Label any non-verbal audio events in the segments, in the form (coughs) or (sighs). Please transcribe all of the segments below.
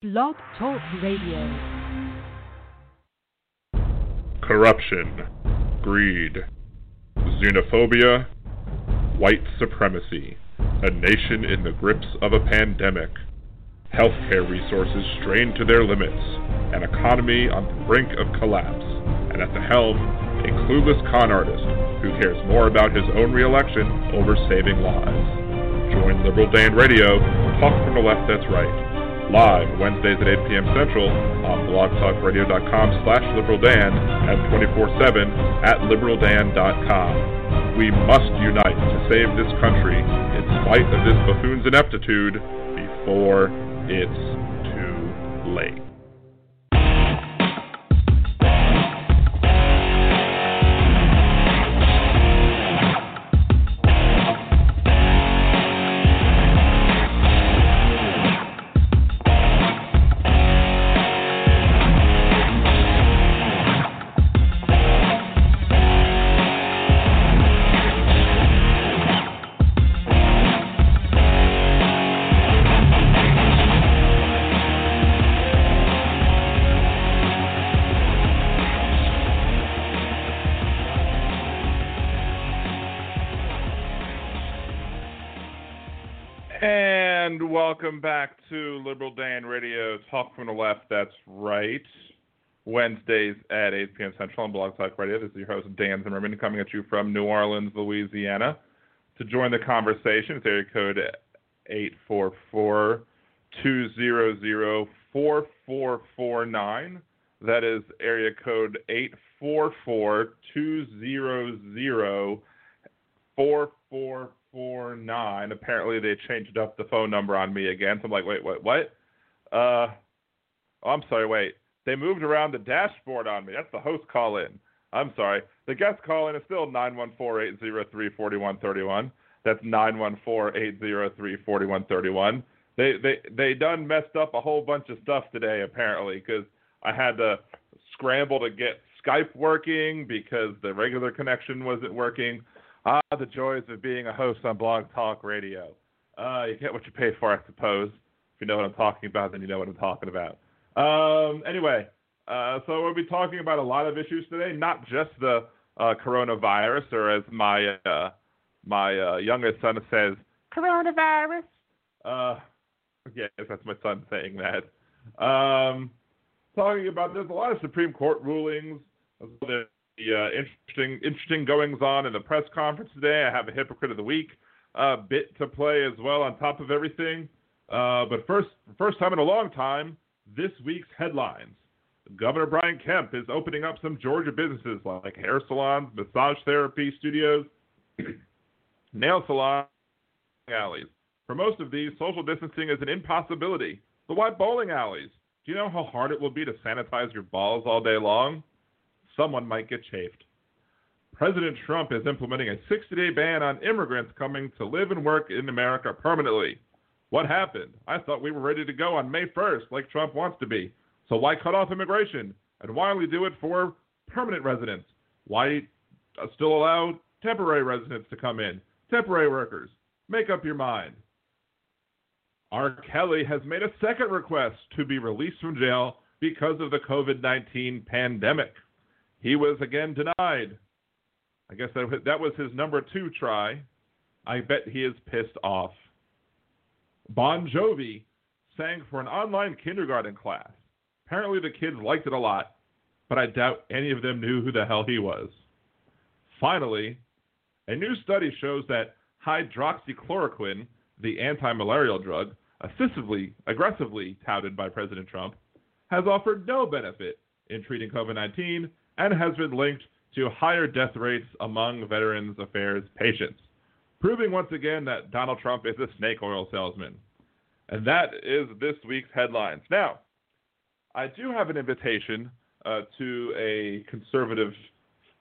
Blog Talk Radio. Corruption, greed, xenophobia, white supremacy, a nation in the grips of a pandemic, healthcare resources strained to their limits, an economy on the brink of collapse, and at the helm, a clueless con artist who cares more about his own reelection over saving lives. Join Liberal Dan Radio, talk from the left that's right live Wednesdays at 8 p.m. Central on blogtalkradio.com slash liberaldan and 24-7 at liberaldan.com. We must unite to save this country in spite of this buffoon's ineptitude before it's too late. Welcome back to Liberal Dan Radio, Talk from the Left, that's right. Wednesdays at 8 p.m. Central on Blog Talk Radio. This is your host, Dan Zimmerman, coming at you from New Orleans, Louisiana. To join the conversation, it's area code 844 200 4449. That is area code 844 200 4449. Apparently, they changed up the phone number on me again. So I'm like, wait, wait, What? Uh, oh, I'm sorry, wait. They moved around the dashboard on me. That's the host call in. I'm sorry. The guest call in is still 914 803 4131. That's 914 803 4131. They, they, they done messed up a whole bunch of stuff today, apparently, because I had to scramble to get Skype working because the regular connection wasn't working. Ah, the joys of being a host on Blog Talk Radio. Uh, you get what you pay for, I suppose. If you know what I'm talking about, then you know what I'm talking about. Um, anyway, uh, so we'll be talking about a lot of issues today, not just the uh, coronavirus, or as my uh, my uh, youngest son says, coronavirus. Uh, yes, that's my son saying that. Um, talking about there's a lot of Supreme Court rulings. There's the uh, interesting interesting goings on in the press conference today. I have a hypocrite of the week uh, bit to play as well on top of everything. Uh, but first, first time in a long time, this week's headlines. Governor Brian Kemp is opening up some Georgia businesses like hair salons, massage therapy studios, (clears throat) nail salons, alleys. For most of these, social distancing is an impossibility. But why bowling alleys? Do you know how hard it will be to sanitize your balls all day long? Someone might get chafed. President Trump is implementing a 60 day ban on immigrants coming to live and work in America permanently. What happened? I thought we were ready to go on May 1st, like Trump wants to be. So why cut off immigration? And why only do it for permanent residents? Why uh, still allow temporary residents to come in? Temporary workers. Make up your mind. R. Kelly has made a second request to be released from jail because of the COVID 19 pandemic. He was again denied. I guess that, that was his number two try. I bet he is pissed off. Bon Jovi sang for an online kindergarten class. Apparently, the kids liked it a lot, but I doubt any of them knew who the hell he was. Finally, a new study shows that hydroxychloroquine, the anti malarial drug, aggressively, aggressively touted by President Trump, has offered no benefit in treating COVID 19 and has been linked to higher death rates among Veterans Affairs patients, proving once again that Donald Trump is a snake oil salesman. And that is this week's headlines. Now, I do have an invitation uh, to a conservative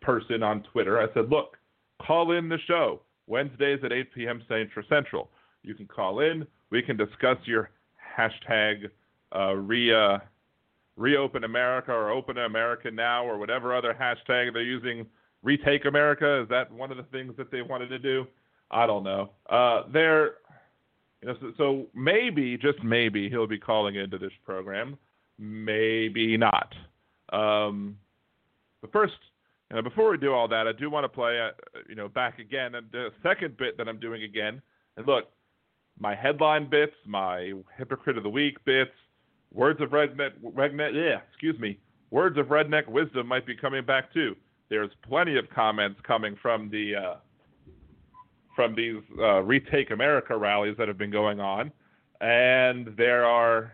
person on Twitter. I said, look, call in the show Wednesdays at 8 p.m. Central. You can call in. We can discuss your hashtag uh, RIA reopen America or open America now or whatever other hashtag they're using. Retake America is that one of the things that they wanted to do? I don't know. Uh, they're You know, so, so maybe, just maybe, he'll be calling into this program. Maybe not. Um, but first, you know, before we do all that, I do want to play, uh, you know, back again, and the second bit that I'm doing again. And look, my headline bits, my hypocrite of the week bits, words of redneck, redneck, yeah, excuse me, words of redneck wisdom might be coming back too. There's plenty of comments coming from the uh, from these uh, Retake America rallies that have been going on, and there are,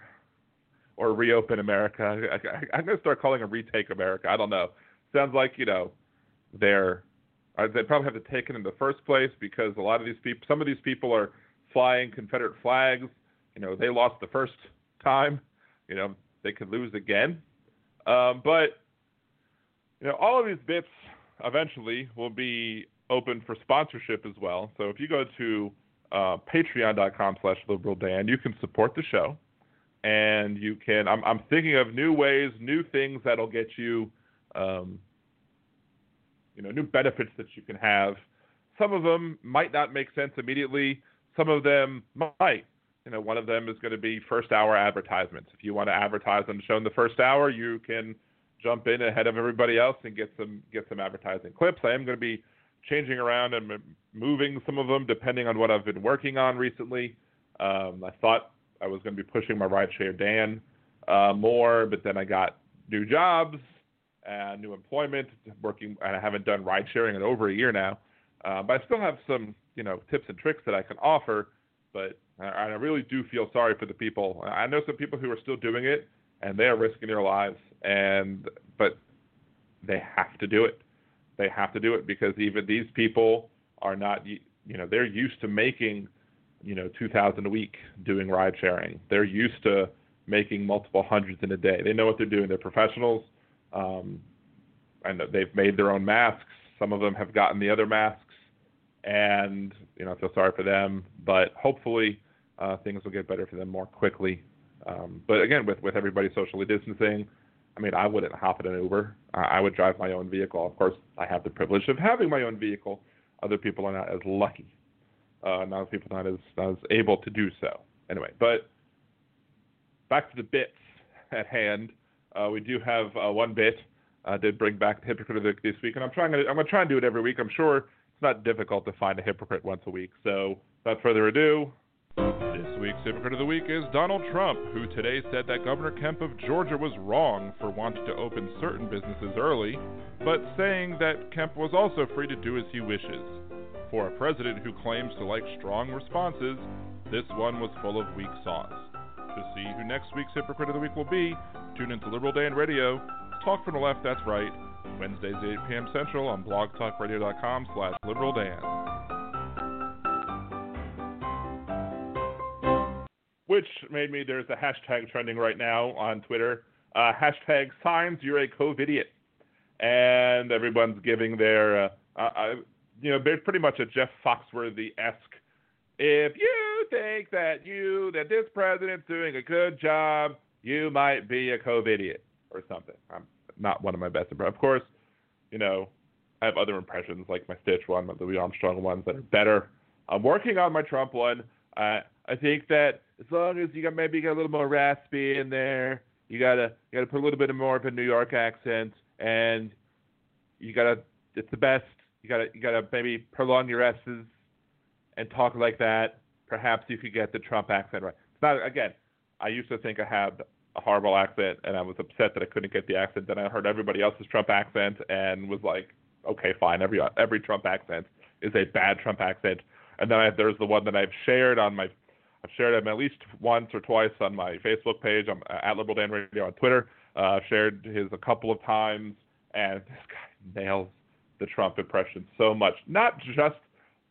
or Reopen America. I, am going to start calling it Retake America. I don't know. Sounds like you know, they're uh, they probably have to take it in the first place because a lot of these people, some of these people are flying Confederate flags. You know, they lost the first time. You know, they could lose again. Um, but you know, all of these bits eventually will be open for sponsorship as well. So if you go to uh, patreon.com slash liberal Dan, you can support the show. And you can, I'm, I'm thinking of new ways, new things that'll get you, um, you know, new benefits that you can have. Some of them might not make sense immediately. Some of them might. You know, one of them is going to be first hour advertisements. If you want to advertise on the show in the first hour, you can jump in ahead of everybody else and get some get some advertising clips. I am going to be changing around and moving some of them depending on what I've been working on recently. Um, I thought I was going to be pushing my rideshare Dan uh, more, but then I got new jobs and new employment, working, and I haven't done ride sharing in over a year now. Uh, but I still have some, you know, tips and tricks that I can offer. But I, I really do feel sorry for the people. I know some people who are still doing it, and they are risking their lives. And but they have to do it. They have to do it because even these people are not, you know, they're used to making, you know, 2,000 a week doing ride sharing. They're used to making multiple hundreds in a day. They know what they're doing. They're professionals, um, and they've made their own masks. Some of them have gotten the other masks, and you know, I feel sorry for them. But hopefully, uh, things will get better for them more quickly. Um, but again, with with everybody socially distancing, I mean, I wouldn't hop in an Uber. I would drive my own vehicle. Of course, I have the privilege of having my own vehicle. Other people are not as lucky. Uh, not people not as not as able to do so. Anyway, but back to the bits at hand. Uh, we do have uh, one bit. I did bring back the hypocrite of the, this week, and I'm trying to I'm going to try and do it every week. I'm sure not difficult to find a hypocrite once a week. So, without further ado, this week's Hypocrite of the Week is Donald Trump, who today said that Governor Kemp of Georgia was wrong for wanting to open certain businesses early, but saying that Kemp was also free to do as he wishes. For a president who claims to like strong responses, this one was full of weak sauce. To see who next week's Hypocrite of the Week will be, tune into Liberal Dan Radio. Talk from the left, that's right. Wednesdays 8 p.m. Central on blogtalkradio.com slash liberaldan. which made me there's a hashtag trending right now on Twitter. Uh, hashtag signs you're a COVIDiot, and everyone's giving their, uh, uh, you know, there's pretty much a Jeff Foxworthy esque. If you think that you that this president's doing a good job, you might be a COVIDiot or something. I'm not one of my best, but of course, you know, I have other impressions like my Stitch one, my Louis Armstrong ones that are better. I'm working on my Trump one. Uh, I think that as long as you got maybe got a little more raspy in there, you gotta you gotta put a little bit more of a New York accent, and you gotta it's the best. You gotta you gotta maybe prolong your s's and talk like that. Perhaps you could get the Trump accent right. It's not again. I used to think I had a horrible accent, and I was upset that I couldn't get the accent. Then I heard everybody else's Trump accent and was like, okay, fine. Every every Trump accent is a bad Trump accent. And then I, there's the one that I've shared on my I've shared him at least once or twice on my Facebook page. I'm uh, at Liberal Dan Radio on Twitter. Uh, shared his a couple of times, and (laughs) this guy nails the Trump impression so much. Not just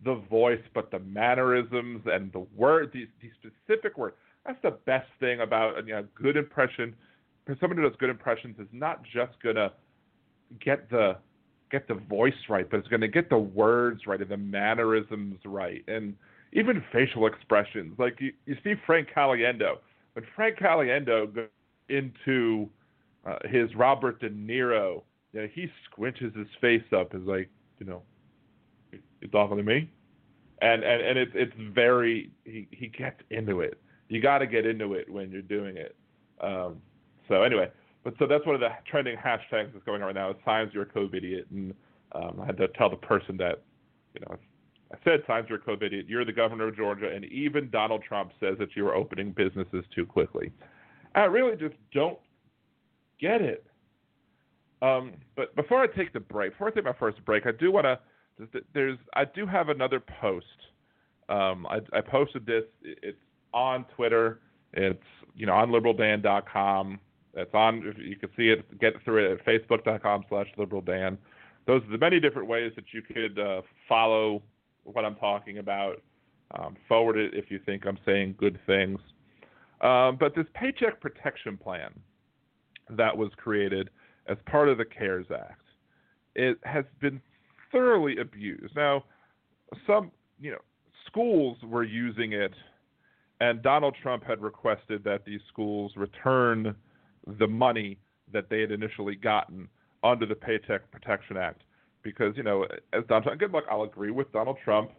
the voice, but the mannerisms and the word, these, these specific words. That's the best thing about you know, good impression. For someone who does good impressions is not just gonna get the get the voice right, but it's gonna get the words right and the mannerisms right. And even facial expressions. Like you, you see Frank Caliendo. When Frank Caliendo goes into uh, his Robert De Niro, you know, he squinches his face up. Is like, you know, you talking to me? and and and it's it's very he he gets into it. You got to get into it when you're doing it. Um, so anyway, but so that's one of the trending hashtags that's going on right now. Is signs you're a COVID idiot, and um, I had to tell the person that you know I said signs you're a COVID idiot. You're the governor of Georgia, and even Donald Trump says that you are opening businesses too quickly. I really just don't get it. Um, but before I take the break, before I take my first break, I do want to. There's, I do have another post. Um, I, I posted this. It's on Twitter. It's you know on liberaldan.com. It's on. You can see it. Get through it at facebook.com/slash liberaldan. Those are the many different ways that you could uh, follow what I'm talking about. Um, forward it if you think I'm saying good things. Um, but this paycheck protection plan that was created as part of the CARES Act, it has been thoroughly abused. Now, some you know schools were using it, and Donald Trump had requested that these schools return the money that they had initially gotten under the Paycheck Protection Act, because you know, as Donald Trump, good luck. I'll agree with Donald Trump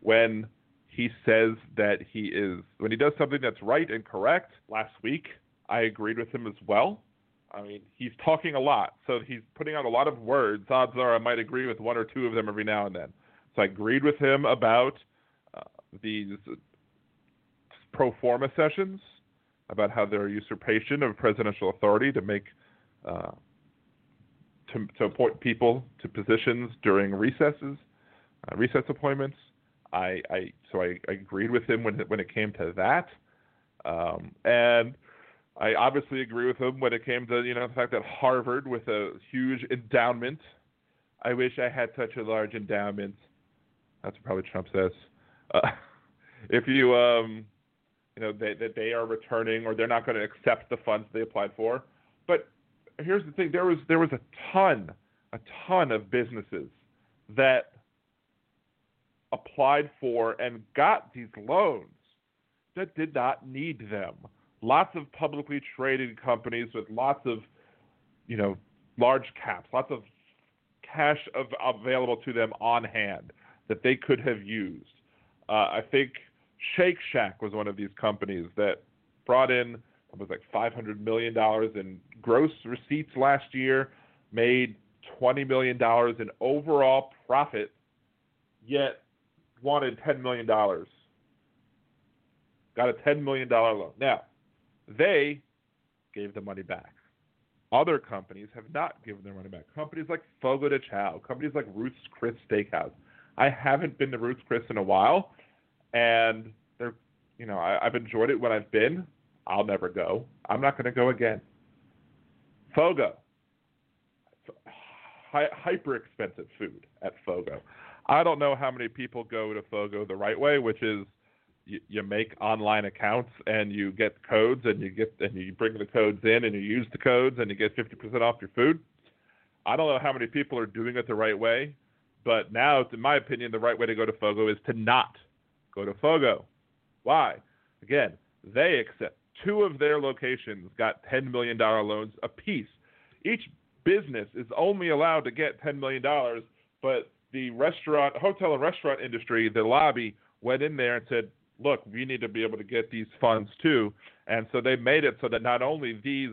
when he says that he is when he does something that's right and correct. Last week, I agreed with him as well. I mean, he's talking a lot, so he's putting out a lot of words. Odds are I might agree with one or two of them every now and then. So I agreed with him about uh, these pro forma sessions, about how they're usurpation of presidential authority to make uh, to, to appoint people to positions during recesses, uh, recess appointments. I, I so I, I, agreed with him when when it came to that, um, and I obviously agree with him when it came to you know the fact that Harvard, with a huge endowment, I wish I had such a large endowment. That's probably Trump says. Uh, (laughs) if you um, you know that they, they are returning or they're not going to accept the funds they applied for, but here's the thing: there was there was a ton, a ton of businesses that applied for and got these loans that did not need them. Lots of publicly traded companies with lots of, you know, large caps, lots of cash available to them on hand that they could have used. Uh, I think Shake Shack was one of these companies that brought in it was like 500 million dollars in gross receipts last year, made 20 million dollars in overall profit, yet wanted 10 million dollars. Got a 10 million dollar loan. Now, they gave the money back. Other companies have not given their money back. Companies like Fogo de Chao, companies like Ruth's Chris Steakhouse. I haven't been to Ruth's Chris in a while, and they're, you know, I, I've enjoyed it when I've been. I'll never go. I'm not going to go again. Fogo. Hi- hyper expensive food at Fogo. I don't know how many people go to Fogo the right way, which is you, you make online accounts and you get codes and you get and you bring the codes in and you use the codes and you get 50% off your food. I don't know how many people are doing it the right way, but now, in my opinion, the right way to go to Fogo is to not go to Fogo. Why? Again, they accept two of their locations got $10 million loans apiece. Each business is only allowed to get $10 million, but the restaurant, hotel and restaurant industry, the lobby, went in there and said, look, we need to be able to get these funds too. And so they made it so that not only these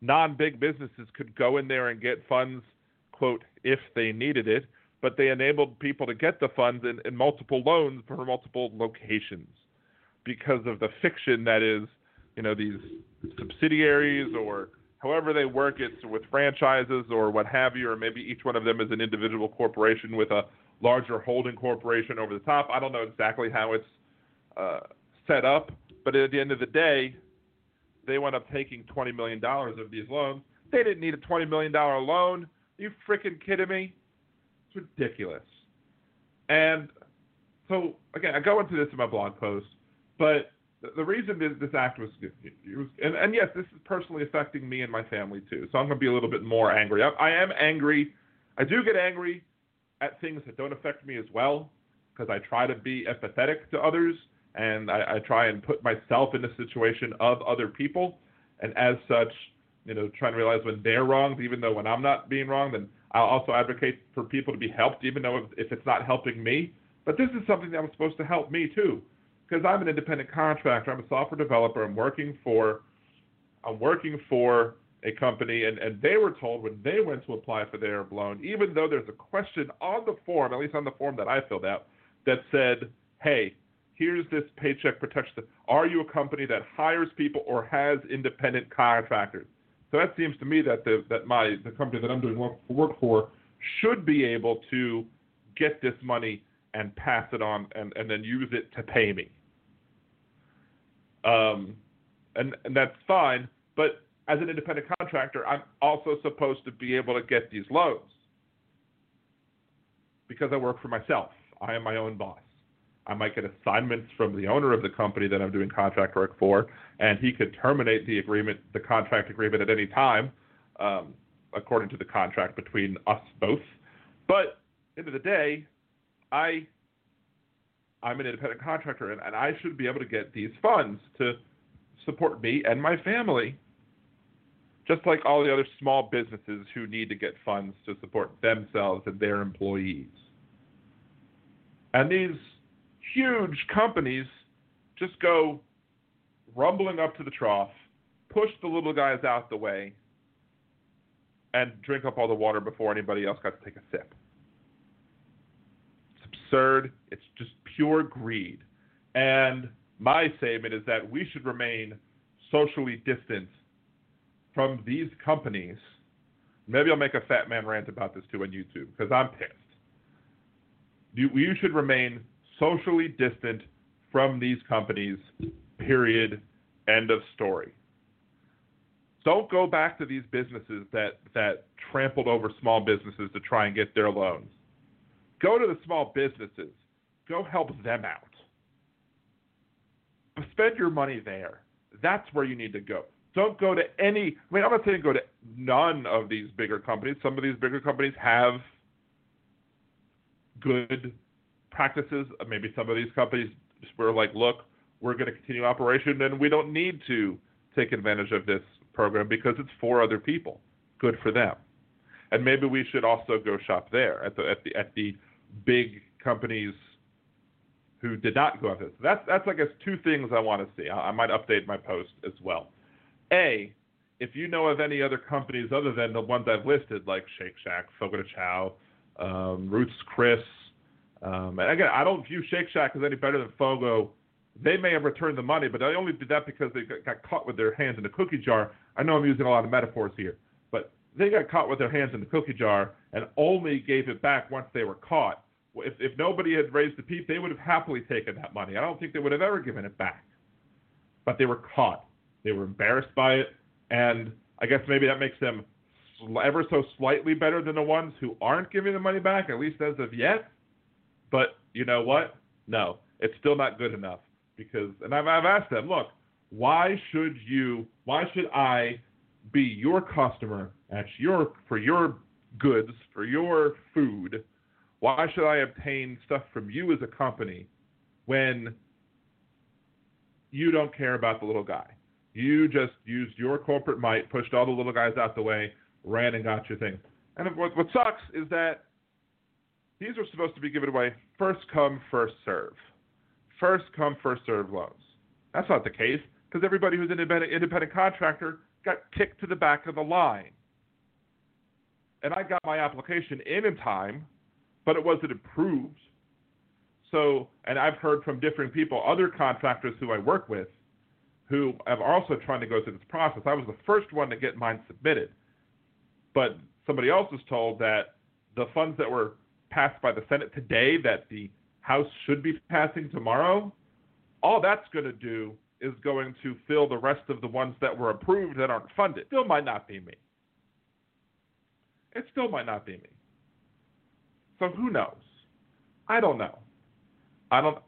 non big businesses could go in there and get funds, quote, if they needed it, but they enabled people to get the funds in, in multiple loans for multiple locations because of the fiction that is you know these subsidiaries or however they work it with franchises or what have you, or maybe each one of them is an individual corporation with a larger holding corporation over the top. I don't know exactly how it's uh, set up, but at the end of the day, they wound up taking $20 million of these loans. They didn't need a $20 million loan. Are you freaking kidding me? Ridiculous. And so, again, I go into this in my blog post, but the reason this, this act was, was and, and, yes, this is personally affecting me and my family too. So I'm going to be a little bit more angry. I, I am angry. I do get angry at things that don't affect me as well because I try to be empathetic to others and I, I try and put myself in the situation of other people. And as such, you know, trying to realize when they're wrong, even though when I'm not being wrong, then I'll also advocate for people to be helped, even though if, it's not helping me. But this is something that was supposed to help me too, because I'm an independent contractor. I'm a software developer. I'm working for, I'm working for a company, and, and they were told when they went to apply for their loan, even though there's a question on the form, at least on the form that I filled out, that said, hey, here's this paycheck protection. Are you a company that hires people or has independent contractors? So that seems to me that the that my the company that I'm doing work, work for should be able to get this money and pass it on and, and then use it to pay me. Um, and, and that's fine, but as an independent contractor, I'm also supposed to be able to get these loans because I work for myself. I am my own boss. I might get assignments from the owner of the company that I'm doing contract work for, and he could terminate the agreement, the contract agreement at any time, um, according to the contract between us both. But end of the day, I I'm an independent contractor, and, and I should be able to get these funds to support me and my family, just like all the other small businesses who need to get funds to support themselves and their employees. And these huge companies just go rumbling up to the trough, push the little guys out the way, and drink up all the water before anybody else got to take a sip. It's absurd. It's just pure greed. And my statement is that we should remain socially distant from these companies. Maybe I'll make a fat man rant about this too on YouTube because I'm pissed. You, you should remain socially distant from these companies, period. End of story. Don't go back to these businesses that, that trampled over small businesses to try and get their loans. Go to the small businesses. Go help them out. Spend your money there. That's where you need to go. Don't go to any. I mean, I'm not saying go to none of these bigger companies. Some of these bigger companies have good practices. Maybe some of these companies were like, look, we're going to continue operation and we don't need to take advantage of this program because it's for other people. Good for them. And maybe we should also go shop there at the at the at the big companies who did not go after this. That's that's I guess two things I want to see. I, I might update my post as well. A, if you know of any other companies other than the ones I've listed, like Shake Shack, Fogo de Chao, um, Ruth's Chris, um, and again, I don't view Shake Shack as any better than Fogo. They may have returned the money, but they only did that because they got caught with their hands in the cookie jar. I know I'm using a lot of metaphors here, but they got caught with their hands in the cookie jar and only gave it back once they were caught. If, if nobody had raised the peep, they would have happily taken that money. I don't think they would have ever given it back. But they were caught. They were embarrassed by it, and I guess maybe that makes them ever so slightly better than the ones who aren't giving the money back, at least as of yet. But you know what? No, it's still not good enough because, and I've, I've asked them, look, why should you, why should I be your customer at your for your goods for your food? Why should I obtain stuff from you as a company when you don't care about the little guy? You just used your corporate might, pushed all the little guys out the way, ran and got your thing. And what, what sucks is that these are supposed to be given away first come, first serve. First come, first serve loans. That's not the case because everybody who's an independent, independent contractor got kicked to the back of the line. And I got my application in in time, but it wasn't approved. So, and I've heard from different people, other contractors who I work with, who have also trying to go through this process. I was the first one to get mine submitted, but somebody else was told that the funds that were passed by the Senate today that the House should be passing tomorrow, all that's going to do is going to fill the rest of the ones that were approved that aren't funded. Still might not be me. It still might not be me. So who knows? I don't know. I don't.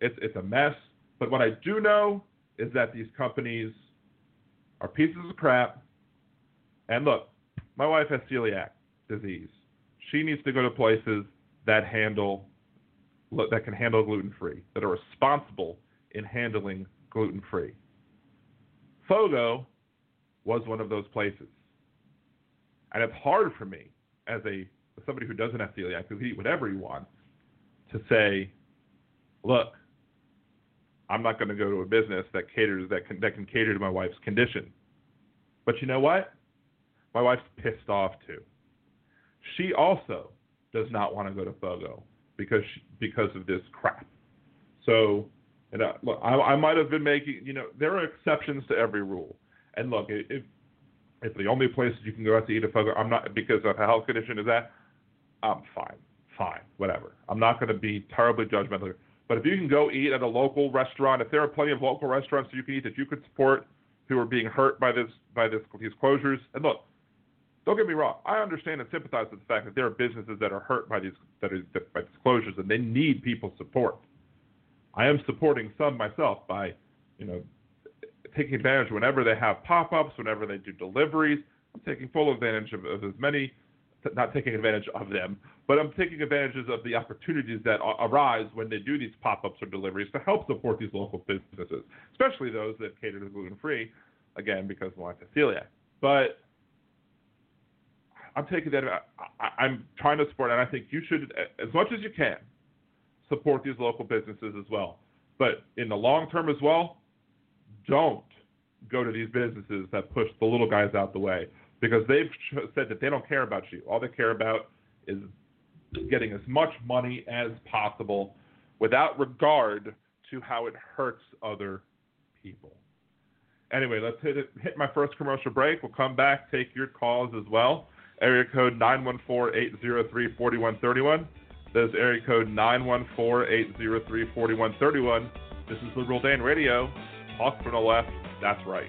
It's it's a mess. But what I do know is that these companies are pieces of crap. And look, my wife has celiac disease she needs to go to places that handle that can handle gluten free, that are responsible in handling gluten free. Fogo was one of those places. And it's hard for me as a as somebody who doesn't have celiac, who can eat whatever he wants, to say, look, I'm not going to go to a business that caters that can that can cater to my wife's condition. But you know what? My wife's pissed off too. She also does not want to go to Fogo because she, because of this crap. So, and uh, look, I, I might have been making, you know, there are exceptions to every rule. And look, if if the only place you can go out to eat a Fogo, I'm not because of a health condition is that, I'm fine, fine, whatever. I'm not going to be terribly judgmental. But if you can go eat at a local restaurant, if there are plenty of local restaurants that you can eat that you could support who are being hurt by this by this these closures, and look, don't get me wrong, I understand and sympathize with the fact that there are businesses that are hurt by these that are by closures and they need people's support. I am supporting some myself by, you know, taking advantage whenever they have pop-ups, whenever they do deliveries. I'm taking full advantage of, of as many, not taking advantage of them, but I'm taking advantages of the opportunities that arise when they do these pop-ups or deliveries to help support these local businesses, especially those that cater to gluten-free. Again, because of celiac. But I'm taking that. I, I'm trying to support, and I think you should, as much as you can, support these local businesses as well. But in the long term as well, don't go to these businesses that push the little guys out the way because they've said that they don't care about you. All they care about is getting as much money as possible without regard to how it hurts other people. Anyway, let's hit it, hit my first commercial break. We'll come back, take your calls as well. Area code 914-803-4131. That is area code 914-803-4131. This is Liberal Dan Radio. Talk from the left. That's right.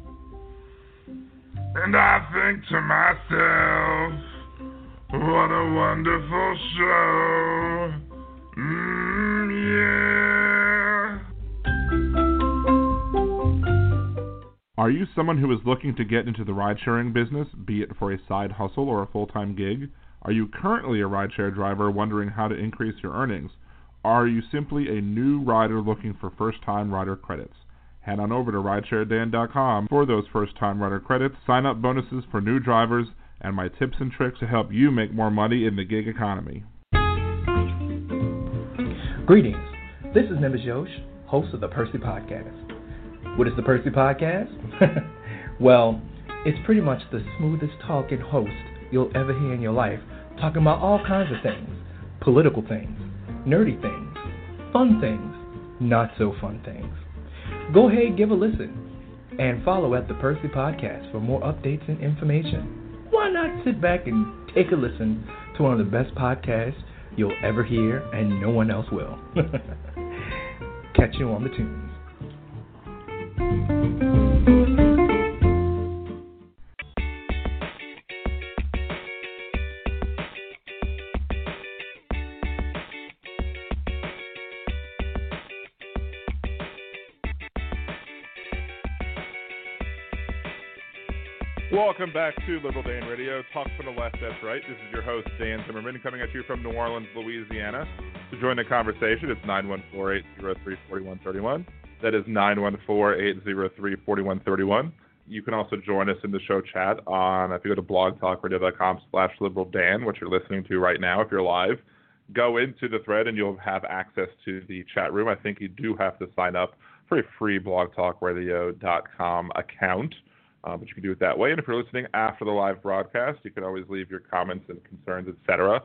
And I think to myself, what a wonderful show. Mm, yeah. Are you someone who is looking to get into the ride sharing business, be it for a side hustle or a full time gig? Are you currently a rideshare driver wondering how to increase your earnings? Are you simply a new rider looking for first time rider credits? Head on over to ridesharedan.com for those first time rider credits, sign up bonuses for new drivers, and my tips and tricks to help you make more money in the gig economy. Greetings. This is Nimbus Yosh, host of the Percy Podcast. What is the Percy Podcast? (laughs) well, it's pretty much the smoothest talking host you'll ever hear in your life, talking about all kinds of things political things, nerdy things, fun things, not so fun things. Go ahead, give a listen, and follow at the Percy Podcast for more updates and information. Why not sit back and take a listen to one of the best podcasts you'll ever hear, and no one else will. (laughs) Catch you on the tunes. Welcome back to Liberal Dan Radio. Talk from the left, that's right. This is your host, Dan Zimmerman, coming at you from New Orleans, Louisiana. To join the conversation, it's 914-803-4131. That is 914-803-4131. You can also join us in the show chat on, if you go to blogtalkradio.com slash liberal Dan, which you're listening to right now, if you're live, go into the thread and you'll have access to the chat room. I think you do have to sign up for a free blogtalkradio.com account. Uh, but you can do it that way. And if you're listening after the live broadcast, you can always leave your comments and concerns, etc.,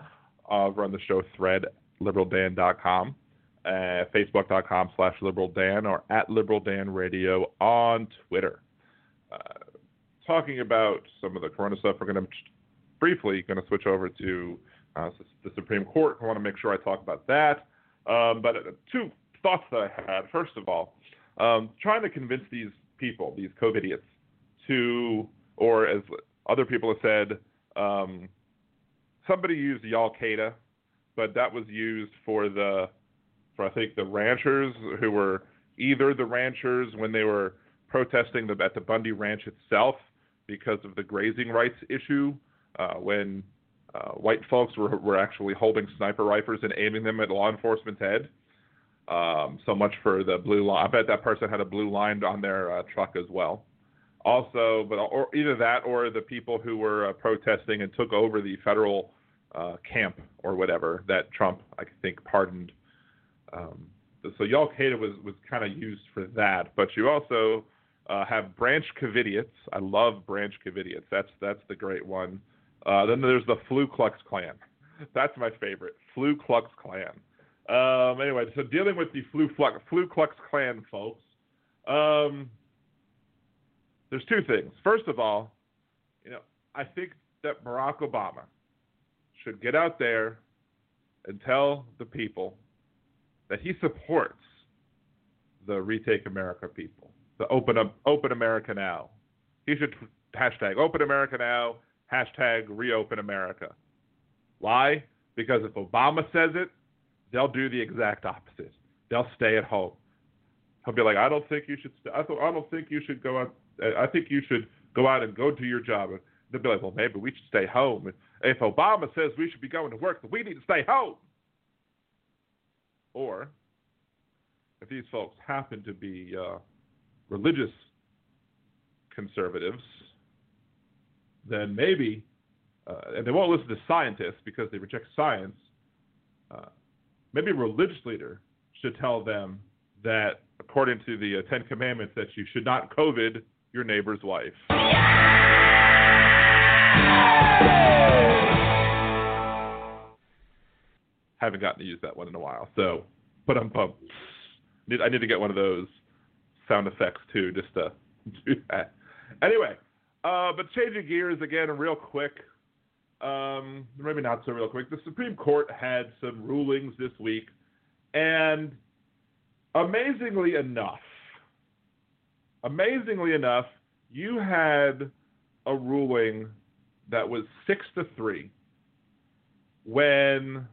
over on the show thread, liberaldan.com, uh, facebook.com slash liberaldan, or at liberaldanradio on Twitter. Uh, talking about some of the corona stuff, we're going to briefly going to switch over to uh, the Supreme Court. I want to make sure I talk about that. Um, but uh, two thoughts that I had. First of all, um, trying to convince these people, these COVID idiots, to, or as other people have said, um, somebody used Y'all Qaeda, but that was used for the, for I think the ranchers who were either the ranchers when they were protesting the, at the Bundy Ranch itself because of the grazing rights issue, uh, when uh, white folks were, were actually holding sniper rifles and aiming them at law enforcement's head. Um, so much for the blue line. I bet that person had a blue line on their uh, truck as well also, but or either that or the people who were uh, protesting and took over the federal uh, camp or whatever that Trump, I think, pardoned. Um, so Y'all Qaeda was was kind of used for that, but you also uh, have Branch Covidians. I love Branch Covidians. That's that's the great one. Uh, then there's the Flu Klux Klan. That's my favorite, Flu Klux Klan. Um, anyway, so dealing with the Flu, Flu Klux Klan folks. Um, there's two things. First of all, you know, I think that Barack Obama should get out there and tell the people that he supports the Retake America people, the Open up, Open America Now. He should hashtag Open America Now, hashtag Reopen America. Why? Because if Obama says it, they'll do the exact opposite. They'll stay at home. He'll be like, I don't think you should. St- I, th- I don't think you should go out I think you should go out and go do your job. And they'll be like, well, maybe we should stay home. And if Obama says we should be going to work, then we need to stay home. Or if these folks happen to be uh, religious conservatives, then maybe, uh, and they won't listen to scientists because they reject science, uh, maybe a religious leader should tell them that according to the uh, Ten Commandments that you should not COVID your neighbor's wife. Haven't gotten to use that one in a while, so but I'm pumped. I need to get one of those sound effects too, just to (laughs) do that. Anyway, uh, but changing gears again, real quick. Um, maybe not so real quick. The Supreme Court had some rulings this week, and amazingly enough, amazingly enough, you had a ruling that was six to three when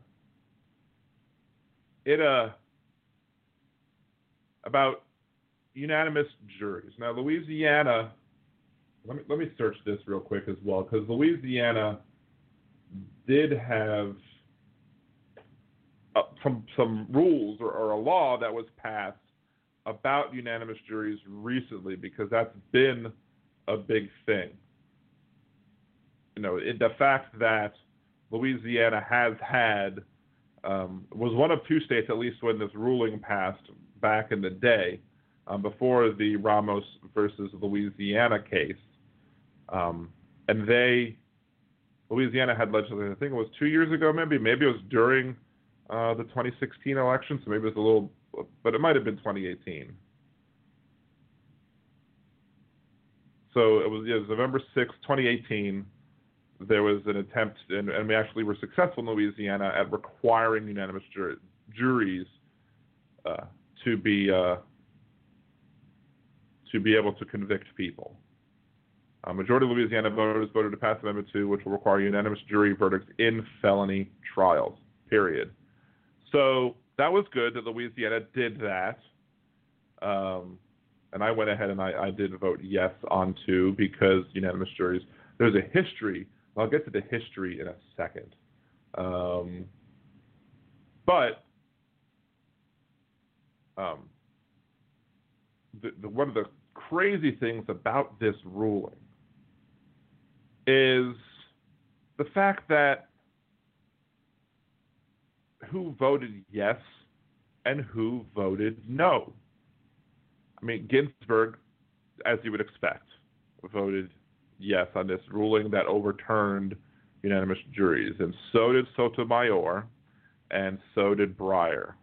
it uh about unanimous juries. Now Louisiana let me let me search this real quick as well because Louisiana did have uh, some some rules or, or, a law that was passed about unanimous juries recently because that's been a big thing. You know, the fact that Louisiana has had um, was one of two states, at least when this ruling passed back in the day, um, before the Ramos versus Louisiana case, um, and they Louisiana had legislation. I think it was two years ago, maybe maybe it was during uh, the 2016 election, so maybe it was a little but it might have been 2018. So it was, it was November 6, 2018. There was an attempt, and, and, we actually were successful in Louisiana at requiring unanimous jur- juries uh, to be uh, to be able to convict people. A majority of Louisiana voters voted to pass Amendment 2, which will require unanimous jury verdicts in felony trials. Period. So that was good that Louisiana did that. Um, and I went ahead and I, I did vote yes on two because unanimous juries. There's a history. I'll get to the history in a second. Um, but um, the, the, one of the crazy things about this ruling is the fact that who voted yes and who voted no. I mean, Ginsburg, as you would expect, voted yes on this ruling that overturned unanimous juries, and so did Sotomayor, and so did Breyer.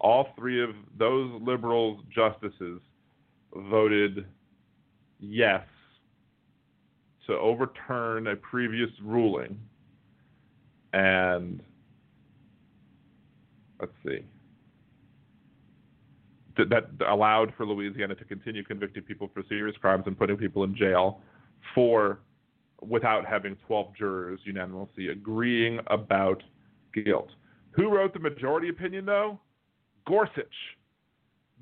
All three of those liberal justices voted yes to overturn a previous ruling, and let's see that allowed for Louisiana to continue convicting people for serious crimes and putting people in jail for without having 12 jurors unanimously agreeing about guilt. Who wrote the majority opinion though? Gorsuch.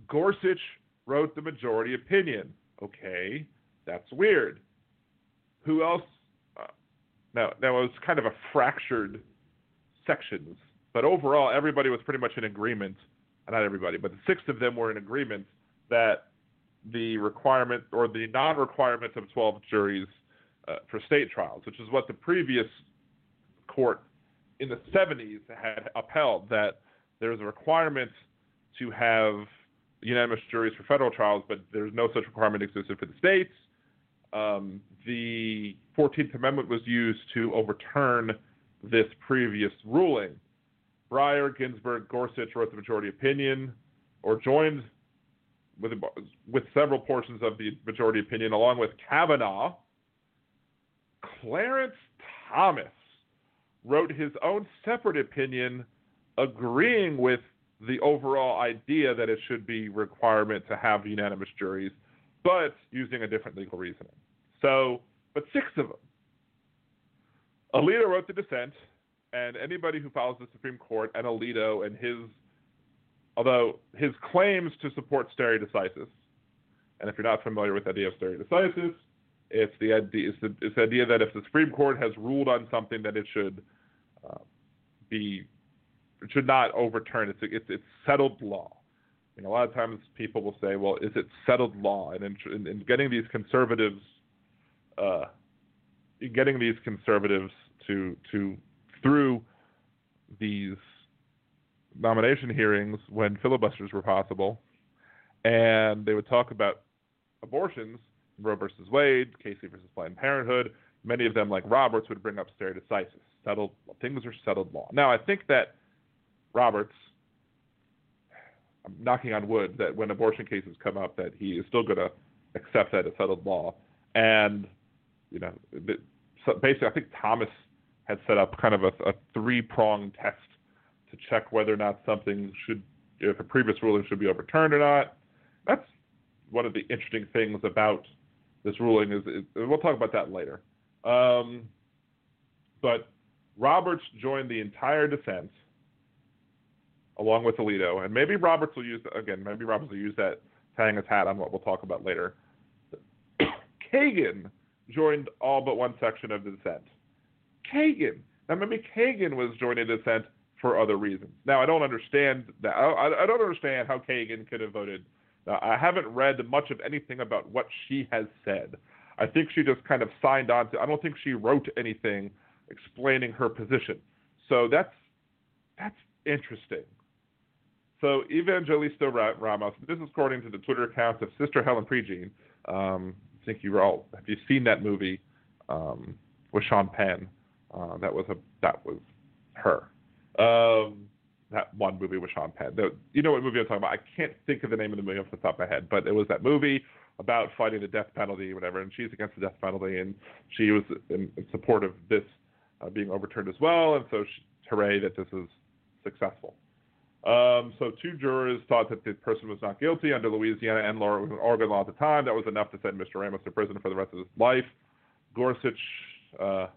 Gorsuch wrote the majority opinion. Okay, that's weird. Who else? Uh, now it was kind of a fractured sections, but overall everybody was pretty much in agreement not everybody, but the six of them were in agreement that the requirement or the non-requirement of 12 juries uh, for state trials, which is what the previous court in the 70s had upheld, that there's a requirement to have unanimous juries for federal trials, but there's no such requirement existed for the states. Um, the 14th Amendment was used to overturn this previous ruling. Breyer, Ginsburg, Gorsuch wrote the majority opinion, or joined with with several portions of the majority opinion, along with Kavanaugh. Clarence Thomas wrote his own separate opinion, agreeing with the overall idea that it should be requirement to have unanimous juries, but using a different legal reasoning. So, but six of them. Alito wrote the dissent, and anybody who follows the Supreme Court and Alito and his, although his claims to support stare decisis, and if you're not familiar with the idea of stare decisis, it's the idea, it's the, it's the idea that if the Supreme Court has ruled on something, that it should uh, be, it should not overturn. It's it's it's settled law. I a lot of times people will say, well, is it settled law? And in, in getting these conservatives, uh, getting these conservatives to to through these nomination hearings when filibusters were possible, and they would talk about abortions, Roe versus Wade, Casey versus Planned Parenthood. Many of them, like Roberts, would bring up stare decisis. Settled things are settled law. Now, I think that Roberts, I'm knocking on wood, that when abortion cases come up, that he is still going to accept that as settled law. And you know, basically, I think Thomas had set up kind of a, a three pronged test to check whether or not something should, if a previous ruling should be overturned or not. That's one of the interesting things about this ruling is, is we'll talk about that later. Um, but Roberts joined the entire dissent along with Alito, and maybe Roberts will use again. Maybe Roberts will use that to hang his hat on what we'll talk about later. (coughs) Kagan joined all but one section of the dissent. Kagan. Now, maybe Kagan was joining dissent for other reasons. Now, I don't understand that. I, I don't understand how Kagan could have voted. Now, I haven't read much of anything about what she has said. I think she just kind of signed on to. I don't think she wrote anything explaining her position. So that's that's interesting. So Evangelista Ramos. This is according to the Twitter account of Sister Helen Prejean. Um, I think you all have you seen that movie um, with Sean Penn? Uh, that was a that was her. Um, that one movie with Sean Penn. The, you know what movie I'm talking about? I can't think of the name of the movie off the top of my head, but it was that movie about fighting the death penalty, whatever. And she's against the death penalty, and she was in, in support of this uh, being overturned as well. And so, she, hooray that this is successful. Um, so two jurors thought that the person was not guilty under Louisiana and Oregon law at the time. That was enough to send Mr. Ramos to prison for the rest of his life. Gorsuch uh,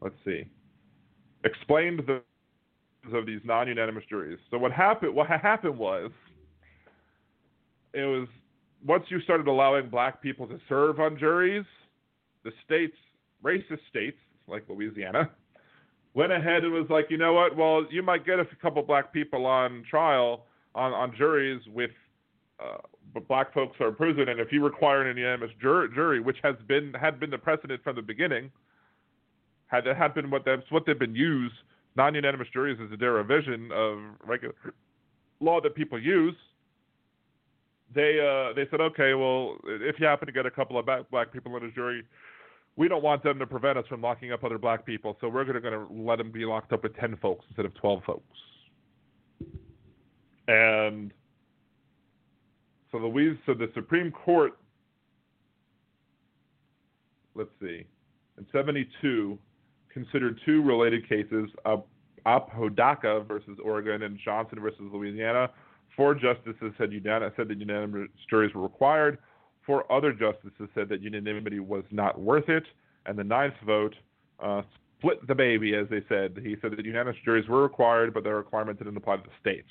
let's see, explained the of these non-unanimous juries. So what happened? What happened was it was once you started allowing black people to serve on juries, the states, racist states like Louisiana, went ahead and was like, you know what? Well, you might get a couple black people on trial on on juries with. Uh, black folks are in prison, and if you require an unanimous jur- jury, which has been had been the precedent from the beginning, had had been what that's what they've been used. Non-unanimous juries is a derivation of regular law that people use. They uh, they said, okay, well, if you happen to get a couple of black, people in a jury, we don't want them to prevent us from locking up other black people, so we're going to let them be locked up with ten folks instead of twelve folks. And so Louise, so the Supreme Court, let's see, in '72, considered two related cases: Apodaca versus Oregon and Johnson versus Louisiana. Four justices said, unanim- said that unanimous juries were required. Four other justices said that unanimity was not worth it, and the ninth vote uh, split the baby, as they said. He said that unanimous juries were required, but their requirement didn't apply to the states.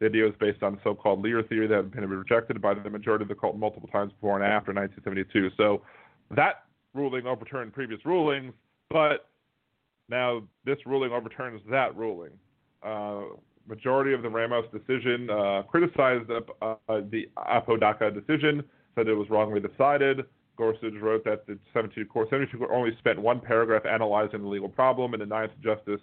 The idea was based on so-called Lear theory that had been rejected by the majority of the court multiple times before and after 1972. So that ruling overturned previous rulings, but now this ruling overturns that ruling. Uh, majority of the Ramos decision uh, criticized the, uh, the Apodaca decision, said it was wrongly decided. Gorsuch wrote that the 72 court, 72 court only spent one paragraph analyzing the legal problem, and the ninth justice,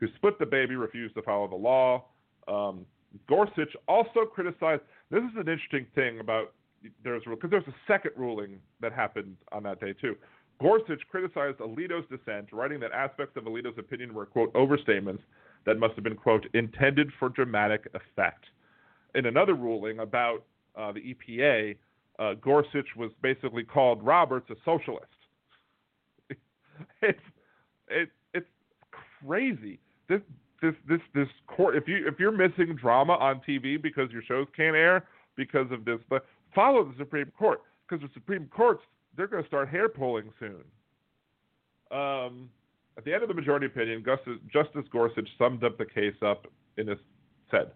who split the baby, refused to follow the law. Um, Gorsuch also criticized. This is an interesting thing about there's because there's a second ruling that happened on that day too. Gorsuch criticized Alito's dissent, writing that aspects of Alito's opinion were quote overstatements that must have been quote intended for dramatic effect. In another ruling about uh, the EPA, uh, Gorsuch was basically called Roberts a socialist. (laughs) it's it, it's crazy. This this this this court if you if you're missing drama on TV because your shows can't air because of this, but follow the Supreme Court because the Supreme Court's they're going to start hair pulling soon. Um, at the end of the majority opinion, Justice Gorsuch summed up the case up in this said,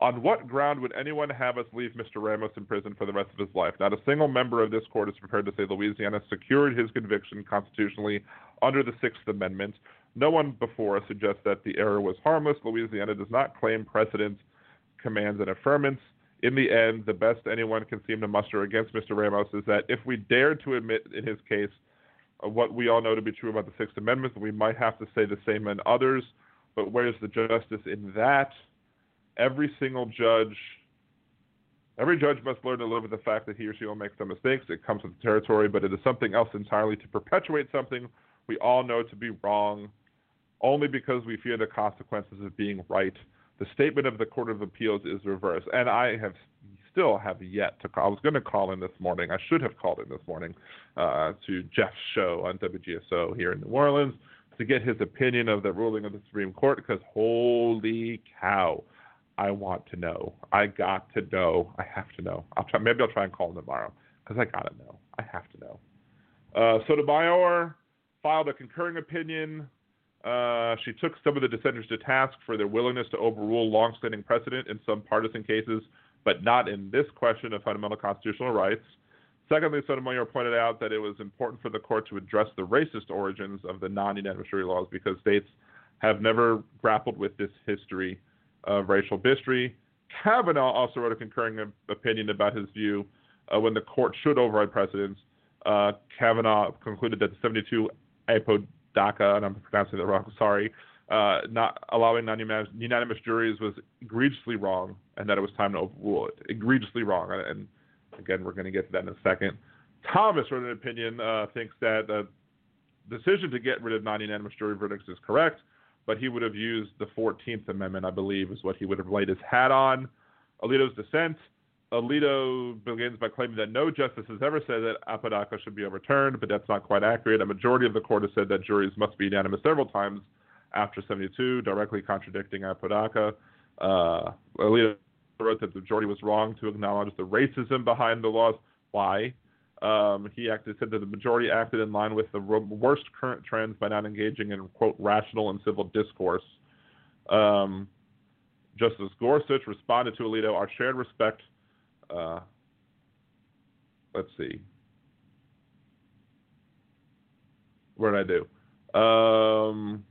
"On what ground would anyone have us leave Mr. Ramos in prison for the rest of his life? Not a single member of this court is prepared to say Louisiana secured his conviction constitutionally under the Sixth Amendment. No one before us suggests that the error was harmless. Louisiana does not claim precedent commands an affirmance. In the end, the best anyone can seem to muster against Mr. Ramos is that if we dared to admit in his case uh, what we all know to be true about the Sixth Amendment, we might have to say the same in others. But where's the justice in that? Every single judge, every judge must learn to live with the fact that he or she will make some mistakes. It comes with the territory, but it is something else entirely to perpetuate something we all know to be wrong only because we fear the consequences of being right. The statement of the Court of Appeals is reversed, and I have still have yet to call. I was going to call in this morning. I should have called in this morning uh, to Jeff's show on WGSO here in New Orleans to get his opinion of the ruling of the Supreme Court because holy cow, I want to know. I got to know. I have to know. I'll try. Maybe I'll try and call him tomorrow because I gotta know. I have to know. Uh, Sotomayor filed a concurring opinion uh, she took some of the dissenters to task for their willingness to overrule longstanding precedent in some partisan cases, but not in this question of fundamental constitutional rights. Secondly, Sotomayor pointed out that it was important for the court to address the racist origins of the non-unanimous jury laws because states have never grappled with this history of racial bigotry. Kavanaugh also wrote a concurring opinion about his view uh, when the court should override precedents. Uh, Kavanaugh concluded that the 72 APO DACA, and I'm pronouncing that wrong, sorry, uh, not allowing non-unanimous juries was egregiously wrong, and that it was time to overrule it. Egregiously wrong, and again, we're going to get to that in a second. Thomas wrote an opinion, uh, thinks that the decision to get rid of non-unanimous jury verdicts is correct, but he would have used the 14th Amendment, I believe, is what he would have laid his hat on. Alito's dissent Alito begins by claiming that no justice has ever said that Apodaca should be overturned, but that's not quite accurate. A majority of the court has said that juries must be unanimous several times after 72, directly contradicting Apodaca. Uh, Alito wrote that the majority was wrong to acknowledge the racism behind the laws. Why? Um, he acted, said that the majority acted in line with the worst current trends by not engaging in, quote, rational and civil discourse. Um, Justice Gorsuch responded to Alito, our shared respect uh, let's see. What did I do? Um,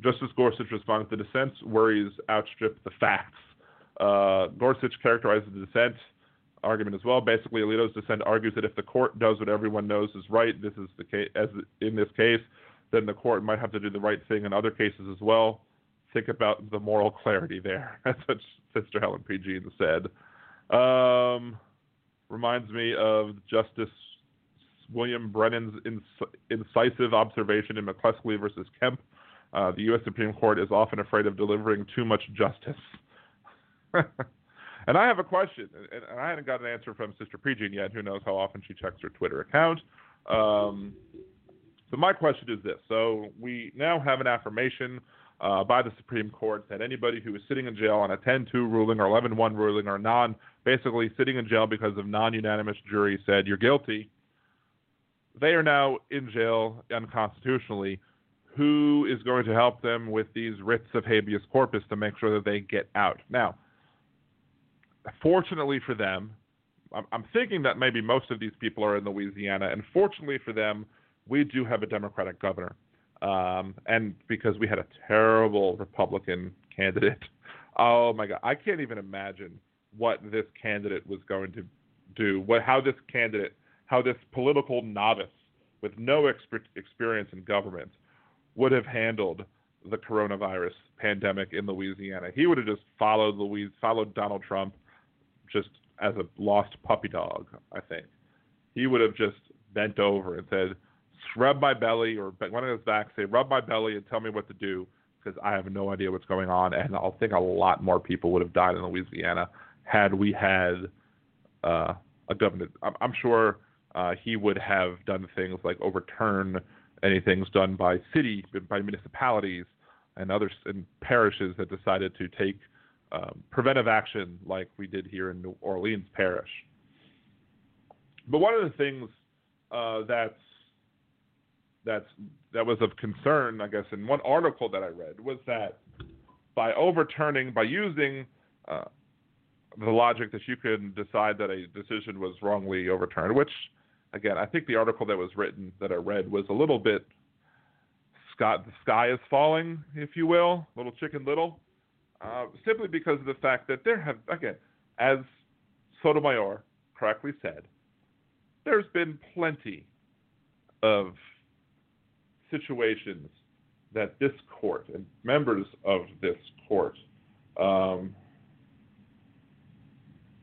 Justice Gorsuch responded, the dissent's worries outstrip the facts. Uh, Gorsuch characterizes the dissent argument as well. Basically, Alito's dissent argues that if the court does what everyone knows is right, this is the case, as in this case, then the court might have to do the right thing in other cases as well. Think about the moral clarity there. (laughs) That's what Sister Helen Prejean said. Um, reminds me of Justice William Brennan's inc- incisive observation in McCleskey versus Kemp. Uh, the U.S. Supreme Court is often afraid of delivering too much justice. (laughs) and I have a question, and I haven't got an answer from Sister Prejean yet. Who knows how often she checks her Twitter account? Um, so my question is this: So we now have an affirmation uh, by the Supreme Court that anybody who is sitting in jail on a 10-2 ruling or 11-1 ruling or non, basically sitting in jail because of non-unanimous jury said you're guilty, they are now in jail unconstitutionally. Who is going to help them with these writs of habeas corpus to make sure that they get out? Now, fortunately for them, I'm thinking that maybe most of these people are in Louisiana, and fortunately for them, we do have a Democratic governor. Um, and because we had a terrible Republican candidate, (laughs) oh my God, I can't even imagine what this candidate was going to do. What how this candidate, how this political novice with no experience in government would have handled the coronavirus pandemic in Louisiana. He would have just followed Louise, followed Donald Trump, just as a lost puppy dog. I think he would have just bent over and said, rub my belly or one of his back, say, rub my belly and tell me what to do because I have no idea what's going on. And I think a lot more people would have died in Louisiana had we had uh, a government. I'm, I'm sure uh, he would have done things like overturn anything done by city, by municipalities, and others and parishes that decided to take um, preventive action like we did here in New Orleans Parish. But one of the things uh, that's that's that was of concern, I guess, in one article that I read was that by overturning, by using uh, the logic that you can decide that a decision was wrongly overturned, which, again, I think the article that was written that I read was a little bit Scott, the sky is falling, if you will, little chicken little, uh, simply because of the fact that there have, again, as Sotomayor correctly said, there's been plenty of situations that this court and members of this court um,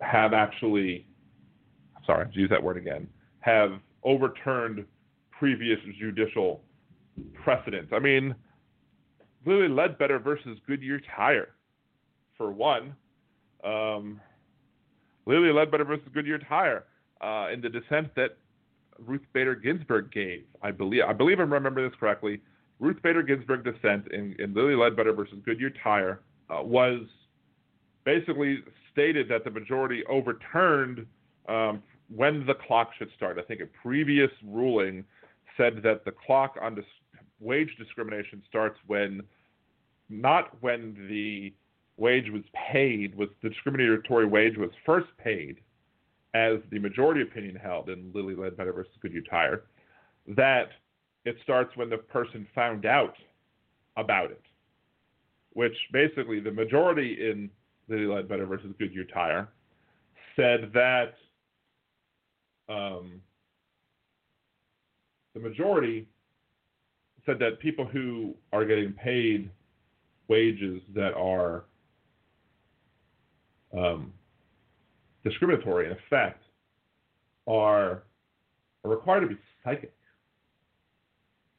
have actually, sorry, to use that word again, have overturned previous judicial precedents. I mean, Lilly Ledbetter versus Goodyear Tire, for one. Um, Lilly Ledbetter versus Goodyear Tire, uh, in the dissent that Ruth Bader Ginsburg gave. I believe I believe I remember this correctly. Ruth Bader Ginsburg dissent in, in Lilly Ledbetter versus Goodyear Tire uh, was basically stated that the majority overturned um, when the clock should start. I think a previous ruling said that the clock on dis- wage discrimination starts when not when the wage was paid was the discriminatory wage was first paid as the majority opinion held in Lilly Ledbetter versus Goodyear Tire, that it starts when the person found out about it, which basically the majority in Lilly Ledbetter versus Goodyear Tire said that um, the majority said that people who are getting paid wages that are um, discriminatory in effect are, are required to be psychic.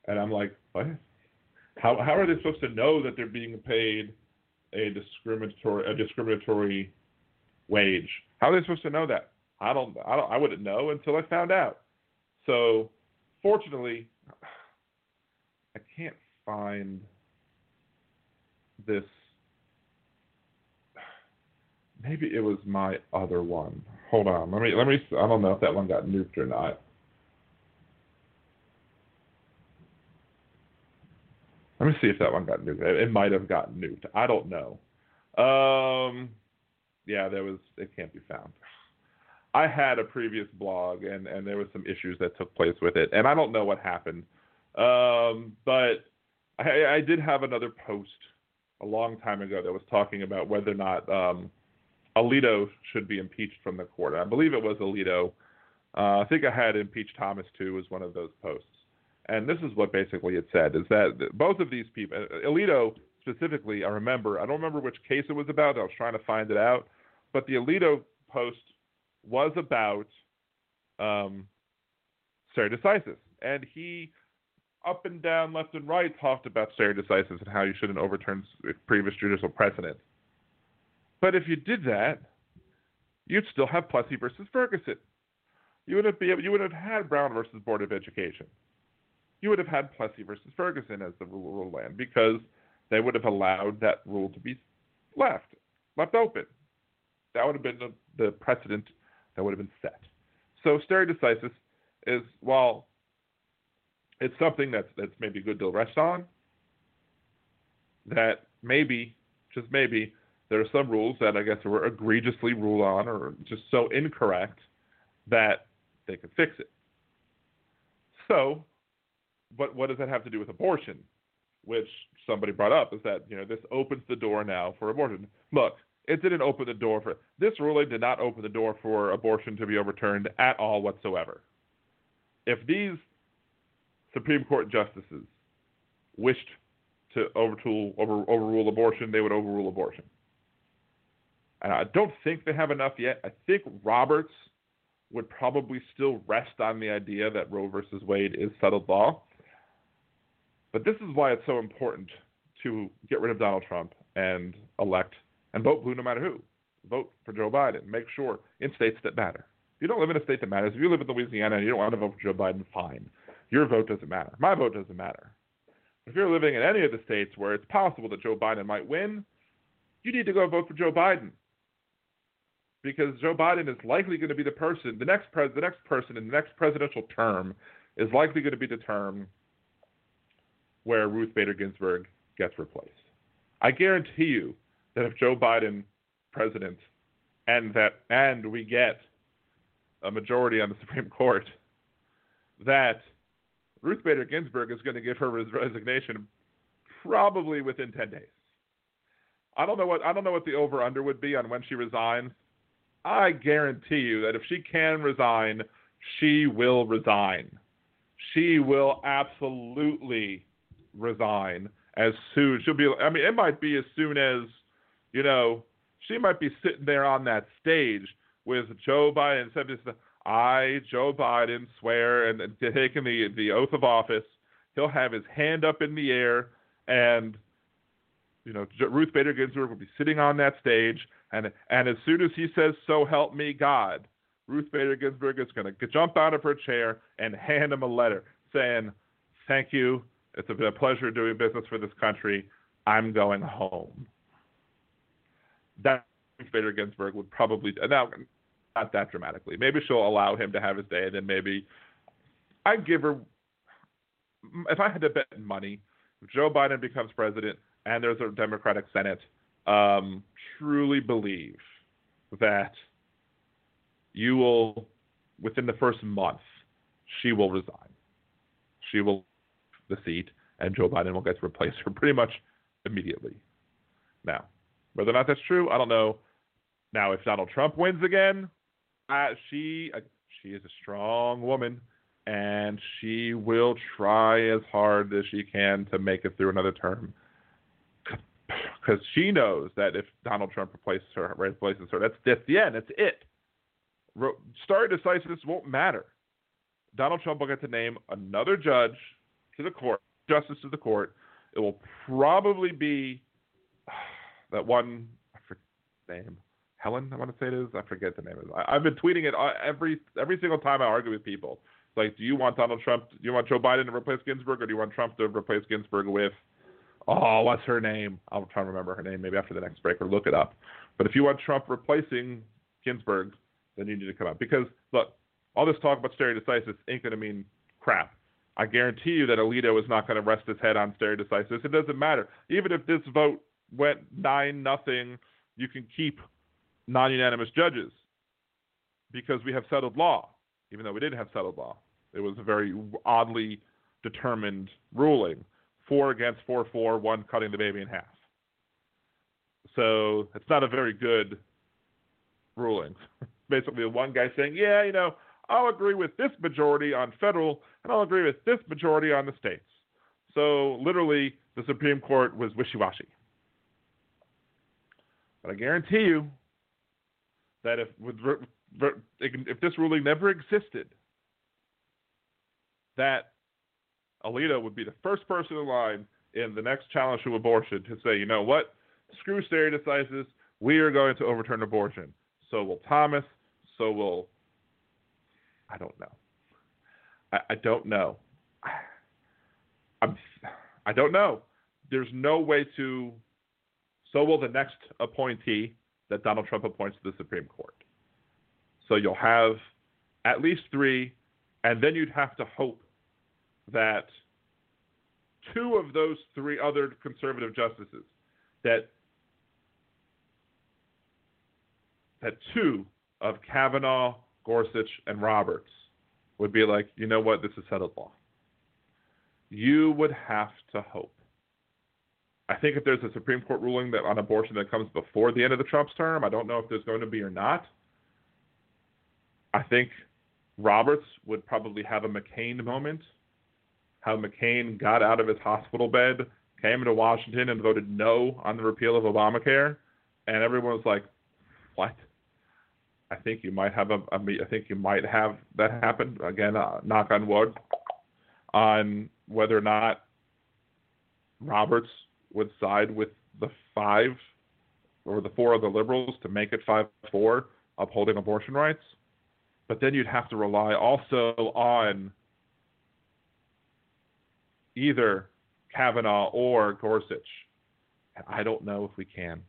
And I'm like, what? How, how are they supposed to know that they're being paid a discriminatory a discriminatory wage? How are they supposed to know that? I don't I don't I wouldn't know until I found out. So fortunately I can't find this maybe it was my other one. Hold on. Let me let me I don't know if that one got nuked or not. Let me see if that one got nuked. It, might have gotten nuked. I don't know. Um, yeah, there was. It can't be found. I had a previous blog, and and there was some issues that took place with it, and I don't know what happened. Um, but I, I did have another post a long time ago that was talking about whether or not um, Alito should be impeached from the court. I believe it was Alito. Uh, I think I had impeached Thomas too as one of those posts. And this is what basically it said: is that both of these people, Alito specifically, I remember. I don't remember which case it was about. I was trying to find it out, but the Alito post was about um, stare decisis, and he up and down, left and right talked about stare decisis and how you shouldn't overturn previous judicial precedent. But if you did that, you'd still have Plessy versus Ferguson. You wouldn't be you would have had Brown versus Board of Education. You would have had Plessy versus Ferguson as the rule of land because they would have allowed that rule to be left left open. That would have been the, the precedent that would have been set. So stare decisis is while it's something that's that's maybe good to rest on. That maybe, just maybe, there are some rules that I guess were egregiously ruled on or just so incorrect that they could fix it. So, but what does that have to do with abortion? Which somebody brought up is that you know this opens the door now for abortion. Look, it didn't open the door for this ruling did not open the door for abortion to be overturned at all whatsoever. If these Supreme Court justices wished to over, overrule abortion, they would overrule abortion. And I don't think they have enough yet. I think Roberts would probably still rest on the idea that Roe versus Wade is settled law. But this is why it's so important to get rid of Donald Trump and elect and vote blue no matter who. Vote for Joe Biden. Make sure in states that matter. If you don't live in a state that matters, if you live in Louisiana and you don't want to vote for Joe Biden, fine. Your vote doesn't matter. My vote doesn't matter. If you're living in any of the states where it's possible that Joe Biden might win, you need to go vote for Joe Biden. Because Joe Biden is likely going to be the person, the next pres, the next person in the next presidential term is likely going to be the term where Ruth Bader Ginsburg gets replaced. I guarantee you that if Joe Biden president and that and we get a majority on the (laughs) Supreme Court, that Ruth Bader Ginsburg is going to give her resignation probably within 10 days. I don't know what I don't know what the over under would be on when she resigns. I guarantee you that if she can resign, she will resign. She will absolutely resign as soon. She'll be. I mean, it might be as soon as you know. She might be sitting there on that stage with Joe Biden. Said I, Joe Biden, swear and, and taking the the oath of office, he'll have his hand up in the air, and you know Ruth Bader Ginsburg will be sitting on that stage, and and as soon as he says, "So help me God," Ruth Bader Ginsburg is going to jump out of her chair and hand him a letter saying, "Thank you. It's been a pleasure doing business for this country. I'm going home." That Ruth Bader Ginsburg would probably uh, now not that dramatically. Maybe she'll allow him to have his day, and then maybe I'd give her. If I had to bet money, if Joe Biden becomes president and there's a Democratic Senate, um, truly believe that you will, within the first month, she will resign. She will the seat, and Joe Biden will get to replace her pretty much immediately. Now, whether or not that's true, I don't know. Now, if Donald Trump wins again, uh, she uh, she is a strong woman, and she will try as hard as she can to make it through another term. Because she knows that if Donald Trump replaces her, replaces her, that's that's the end. That's it. Stare decisis won't matter. Donald Trump will get to name another judge to the court, justice to the court. It will probably be (sighs) that one. I forget name. Helen, I want to say it is. I forget the name of it. I, have been tweeting it uh, every every single time I argue with people. It's like, do you want Donald Trump? Do you want Joe Biden to replace Ginsburg, or do you want Trump to replace Ginsburg with? Oh, what's her name? I'll try to remember her name maybe after the next break or look it up. But if you want Trump replacing Ginsburg, then you need to come out because look, all this talk about stare decisis ain't going to mean crap. I guarantee you that Alito is not going to rest his head on stare decisis. It doesn't matter. Even if this vote went nine nothing, you can keep non unanimous judges because we have settled law, even though we didn't have settled law. It was a very oddly determined ruling four against four, four, one cutting the baby in half. So it's not a very good ruling. (laughs) Basically, one guy saying, yeah, you know, I'll agree with this majority on federal, and I'll agree with this majority on the states. So literally, the Supreme Court was wishy washy. But I guarantee you that if if this ruling never existed, that Alito would be the first person in line in the next challenge to abortion to say, you know what, screw decisis, we are going to overturn abortion. So will Thomas. So will I don't know. I, I don't know. I'm I don't know. There's no way to. So will the next appointee that Donald Trump appoints to the Supreme Court. So you'll have at least three, and then you'd have to hope that two of those three other conservative justices that that two of Kavanaugh, Gorsuch, and Roberts would be like, you know what, this is settled law. You would have to hope. I think if there's a Supreme Court ruling that on abortion that comes before the end of the Trump's term, I don't know if there's going to be or not. I think Roberts would probably have a McCain moment. How McCain got out of his hospital bed, came to Washington, and voted no on the repeal of Obamacare, and everyone was like, "What?" I think you might have a, a I think you might have that happen again. Uh, knock on wood, on whether or not Roberts would side with the five or the four of the liberals to make it five four upholding abortion rights. But then you'd have to rely also on either Kavanaugh or Gorsuch. I don't know if we can.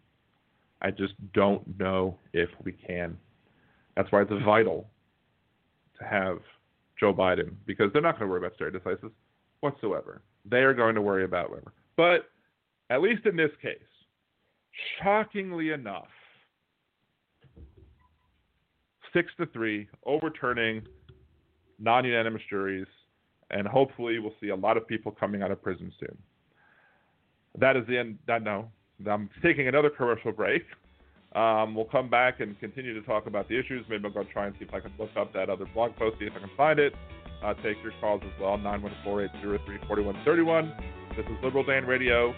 I just don't know if we can. That's why it's vital to have Joe Biden because they're not going to worry about stare decisis whatsoever. They are going to worry about whatever. But at least in this case, shockingly enough, six to three, overturning non-unanimous juries, and hopefully we'll see a lot of people coming out of prison soon. That is the end. That no, I'm taking another commercial break. Um, we'll come back and continue to talk about the issues. Maybe I'll go try and see if I can look up that other blog post, see if I can find it. Uh, take your calls as well, 914-803-4131. This is Liberal Dan Radio.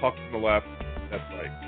Talk from the left. That's right.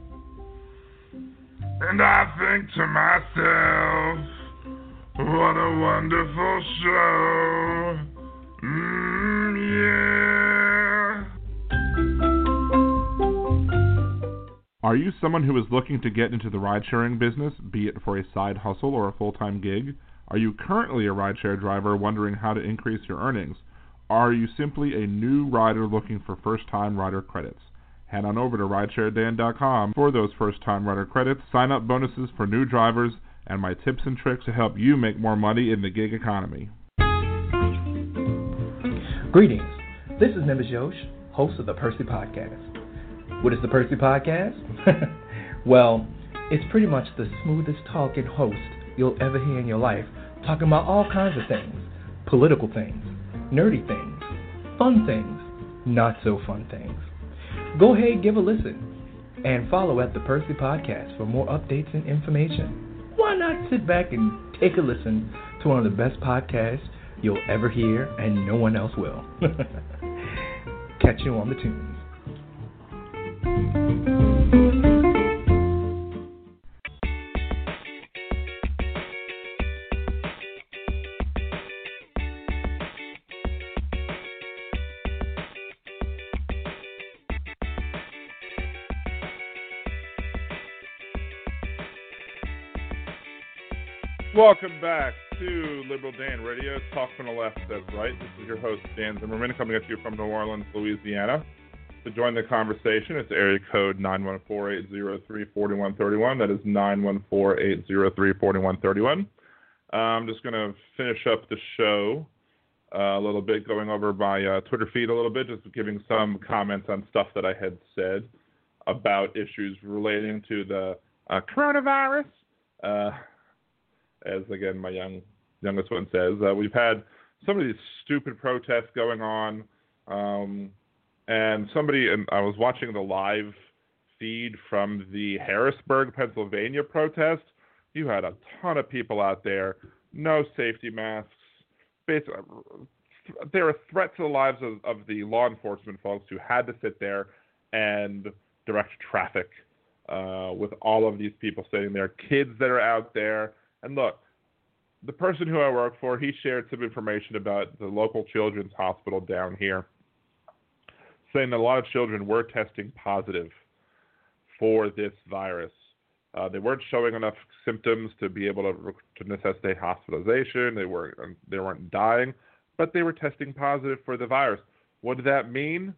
And I think to myself, what a wonderful show. Mm, yeah. Are you someone who is looking to get into the ride sharing business, be it for a side hustle or a full time gig? Are you currently a rideshare driver wondering how to increase your earnings? Are you simply a new rider looking for first time rider credits? Head on over to ridesharedan.com for those first time rider credits, sign up bonuses for new drivers, and my tips and tricks to help you make more money in the gig economy. Greetings. This is Nimbus Yosh, host of the Percy Podcast. What is the Percy Podcast? (laughs) well, it's pretty much the smoothest talking host you'll ever hear in your life, talking about all kinds of things political things, nerdy things, fun things, not so fun things. Go ahead, give a listen, and follow at the Percy Podcast for more updates and information. Why not sit back and take a listen to one of the best podcasts you'll ever hear, and no one else will? (laughs) Catch you on the tunes. Welcome back to Liberal Dan Radio. Talk from the left, that's right. This is your host, Dan Zimmerman, coming at you from New Orleans, Louisiana. To join the conversation, it's area code 914-803-4131. That is 914-803-4131. Uh, I'm just going to finish up the show uh, a little bit, going over my uh, Twitter feed a little bit, just giving some comments on stuff that I had said about issues relating to the uh, coronavirus. As again, my young youngest one says, uh, we've had some of these stupid protests going on. Um, and somebody and I was watching the live feed from the Harrisburg, Pennsylvania protest. You had a ton of people out there, no safety masks. Basically, they were a threat to the lives of, of the law enforcement folks who had to sit there and direct traffic uh, with all of these people sitting there, kids that are out there. And look, the person who I work for, he shared some information about the local children's hospital down here saying that a lot of children were testing positive for this virus. Uh, they weren't showing enough symptoms to be able to, to necessitate hospitalization. They weren't they weren't dying, but they were testing positive for the virus. What did that mean?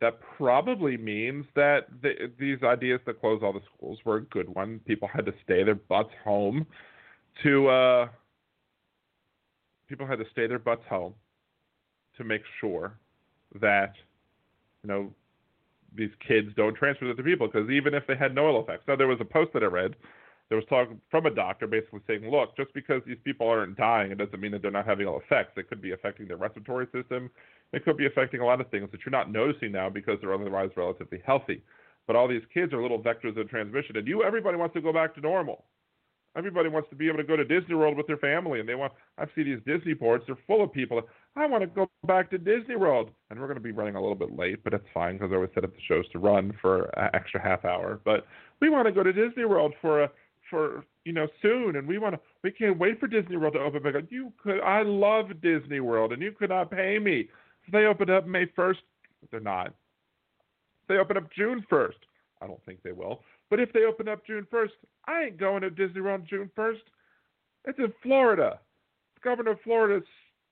That probably means that the, these ideas to close all the schools were a good one. People had to stay their butts home to uh, people had to stay their butts home to make sure that you know, these kids don't transfer it to people because even if they had no ill effects. Now, there was a post that I read. There was talk from a doctor basically saying, look, just because these people aren't dying, it doesn't mean that they're not having ill effects. It could be affecting their respiratory system. It could be affecting a lot of things that you're not noticing now because they're otherwise relatively healthy. But all these kids are little vectors of transmission, and you, everybody wants to go back to normal. Everybody wants to be able to go to Disney World with their family, and they want. I see these Disney ports; they're full of people. I want to go back to Disney World, and we're going to be running a little bit late, but it's fine because I always set up the shows to run for an extra half hour. But we want to go to Disney World for a for you know soon, and we want to. We can't wait for Disney World to open back. You could. I love Disney World, and you could not pay me. If they open up May first, they're not. If they open up June first. I don't think they will. But if they open up June 1st, I ain't going to Disney World June 1st. It's in Florida. The governor of Florida,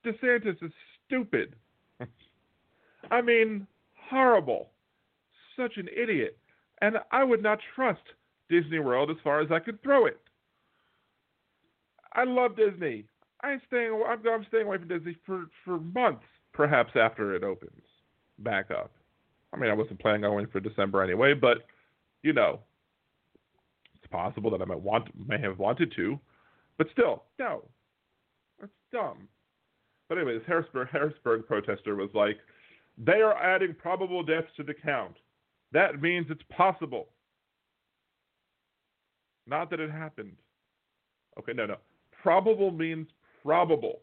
DeSantis, is stupid. (laughs) I mean, horrible. Such an idiot. And I would not trust Disney World as far as I could throw it. I love Disney. I'm staying. I'm, I'm staying away from Disney for for months, perhaps after it opens back up. I mean, I wasn't planning on going for December anyway, but you know, possible that I might want may have wanted to, but still, no, that's dumb. But anyway, this Harrisburg, Harrisburg protester was like, they are adding probable deaths to the count. That means it's possible. Not that it happened. Okay, no, no. Probable means probable.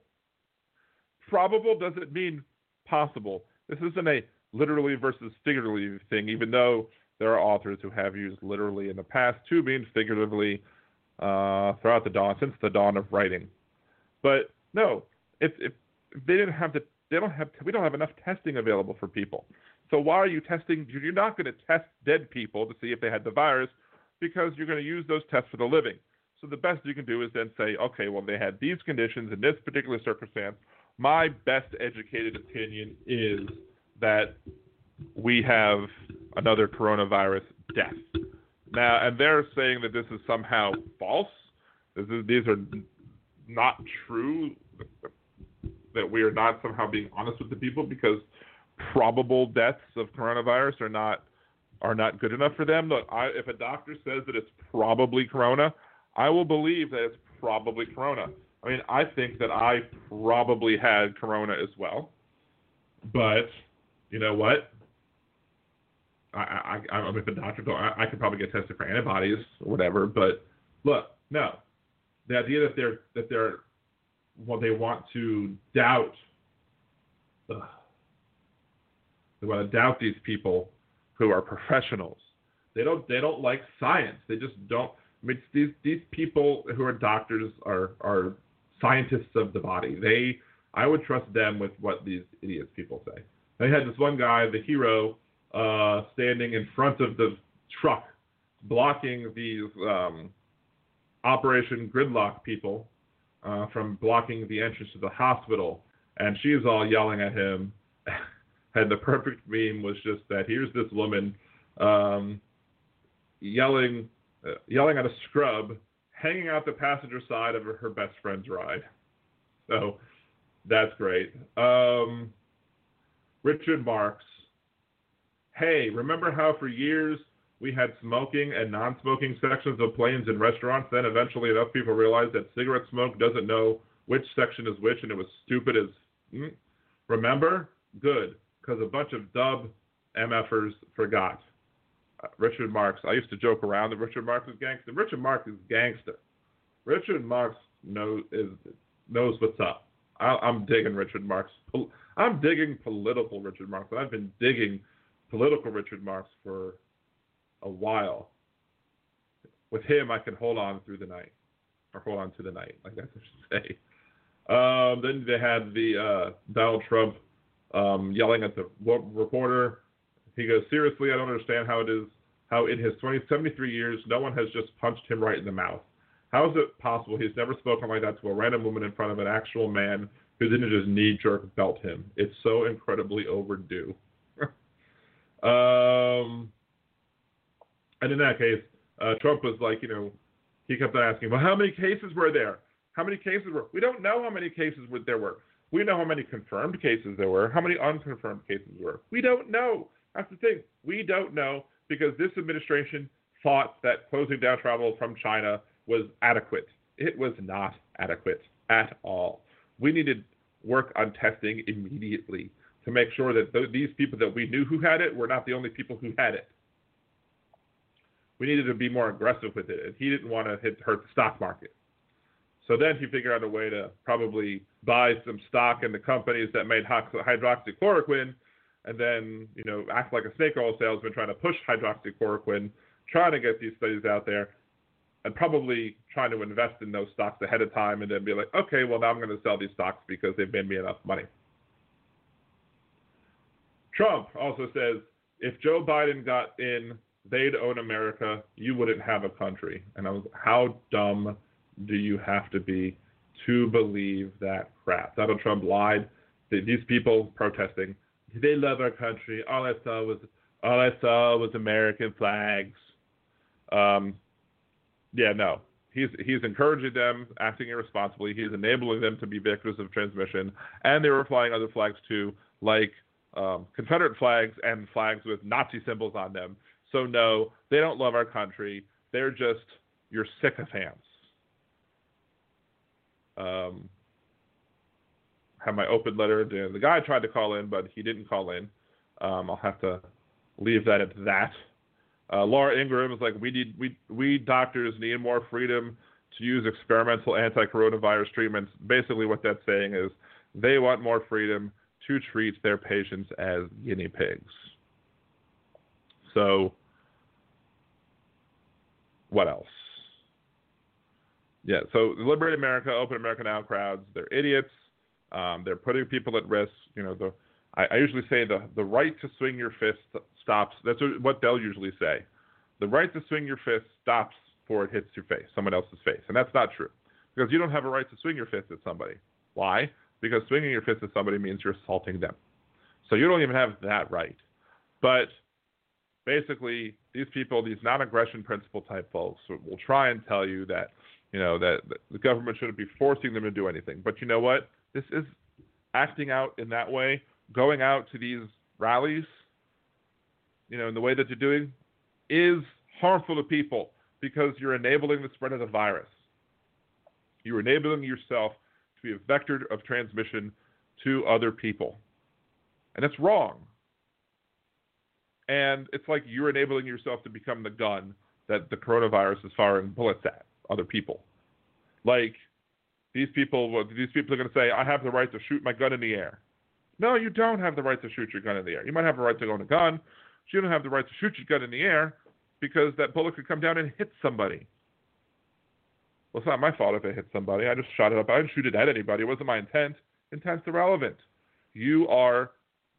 Probable doesn't mean possible. This isn't a literally versus figuratively thing, even though there are authors who have used literally in the past to mean figuratively uh, throughout the dawn, since the dawn of writing. But no, if, if, if they didn't have the, they don't have, we don't have enough testing available for people. So why are you testing? You're not going to test dead people to see if they had the virus because you're going to use those tests for the living. So the best you can do is then say, okay, well, they had these conditions in this particular circumstance. My best educated opinion is that we have another coronavirus death. Now, and they're saying that this is somehow false. Is, these are not true. That we are not somehow being honest with the people because probable deaths of coronavirus are not are not good enough for them. Look, I, if a doctor says that it's probably corona, I will believe that it's probably corona. I mean, I think that I probably had corona as well, but you know what? I, I, I, if a doctor go, I, I could probably get tested for antibodies or whatever. But look, no, the idea that they're that they're well, they want to doubt. Ugh, they want to doubt these people who are professionals. They don't they don't like science. They just don't. I mean, these these people who are doctors are are scientists of the body. They I would trust them with what these idiots people say. They had this one guy, the hero, uh, standing in front of the truck, blocking these um, Operation Gridlock people uh, from blocking the entrance to the hospital, and she's all yelling at him. (laughs) and the perfect meme was just that here's this woman um, yelling, uh, yelling at a scrub, hanging out the passenger side of her, best friend's ride. So that's great. Um, Richard Marx. Hey, remember how for years we had smoking and non-smoking sections of planes and restaurants? Then eventually enough people realized that cigarette smoke doesn't know which section is which, and it was stupid as. Mm, remember? Good, because a bunch of dub MFers forgot. Uh, Richard Marx. I used to joke around that Richard Marx is gangster. Richard Marx is gangster. Richard Marx knows is knows what's up. I, am digging Richard Marx. I'm digging political Richard Marx. I've been digging political Richard Marx for a while. With him, I can hold on through the night, or hold on to the night, like that's I should say. Um, then they had the uh, Donald Trump um, yelling at the reporter. He goes, "Seriously, I don't understand how it is how in his 20, 73 years, no one has just punched him right in the mouth. How is it possible he's never spoken like that to a random woman in front of an actual man who didn't just knee jerk belt him? It's so incredibly overdue. Um, and in that case, uh, Trump was like, you know, he kept on asking, well, how many cases were there? How many cases were? We don't know how many cases were, there were. We know how many confirmed cases there were. How many unconfirmed cases were? We don't know. That's the thing. We don't know because this administration thought that closing down travel from China was adequate. It was not adequate at all. We needed work on testing immediately to make sure that th- these people that we knew who had it were not the only people who had it. We needed to be more aggressive with it, and he didn't want to hit, hurt the stock market. So then he figured out a way to probably buy some stock in the companies that made hydroxychloroquine, and then you know act like a snake oil salesman trying to push hydroxychloroquine, trying to get these studies out there, and probably trying to invest in those stocks ahead of time and then be like, okay, well, now I'm going to sell these stocks because they've made me enough money. Trump also says if Joe Biden got in, they'd own America. You wouldn't have a country. And I was, how dumb do you have to be to believe that crap? Donald Trump lied. These people protesting, they love our country. All I saw was all I saw was American flags. Um, yeah, no. He's he's encouraging them, acting irresponsibly. He's enabling them to be victims of transmission, and they were flying other flags too, like um, Confederate flags and flags with Nazi symbols on them. So no, they don't love our country. They're just your sycophants. Um, have my open letter. The, the guy tried to call in, but he didn't call in. Um, I'll have to leave that at that. Uh, Laura Ingraham is like, we need we we doctors need more freedom to use experimental anti-coronavirus treatments. Basically, what that's saying is they want more freedom to treat their patients as guinea pigs. So, what else? Yeah, so Liberate America, Open America Now crowds, they're idiots. Um, they're putting people at risk. You know, the I, I usually say the the right to swing your fist stops. That's what they'll usually say. The right to swing your fist stops before it hits your face, someone else's face, and that's not true because you don't have a right to swing your fist at somebody. Why? Because swinging your fist at somebody means you're assaulting them. So you don't even have that right. But basically, these people, these non-aggression principle type folks, will try and tell you that you know that the government shouldn't be forcing them to do anything. But you know what? This is acting out in that way, going out to these rallies, you know, in the way that you're doing, is harmful to people because you're enabling the spread of the virus. You're enabling yourself to be a vector of transmission to other people. And that's wrong. And it's like you're enabling yourself to become the gun that the coronavirus is firing bullets at other people. Like these people, these people are going to say, "I have the right to shoot my gun in the air." No, you don't have the right to shoot your gun in the air. You might have the right to own a gun, but you don't have the right to shoot your gun in the air because that bullet could come down and hit somebody. Well, it's not my fault if it hit somebody. I just shot it up. I didn't shoot it at anybody. It wasn't my intent. Intent's irrelevant. You are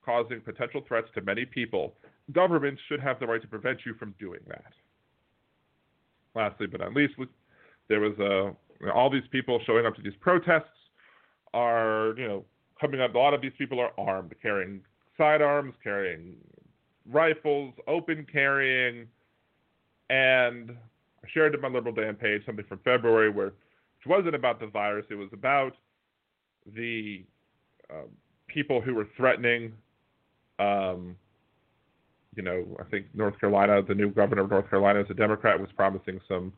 causing potential threats to many people. Governments should have the right to prevent you from doing that. Lastly, but not least, there was uh, a all these people showing up to these protests are you know coming up. A lot of these people are armed, carrying sidearms, carrying rifles, open carrying, and I shared in my Liberal Dan page something from February where which wasn't about the virus. It was about the uh, people who were threatening. Um, you know, I think North Carolina, the new governor of North Carolina is a Democrat, was promising some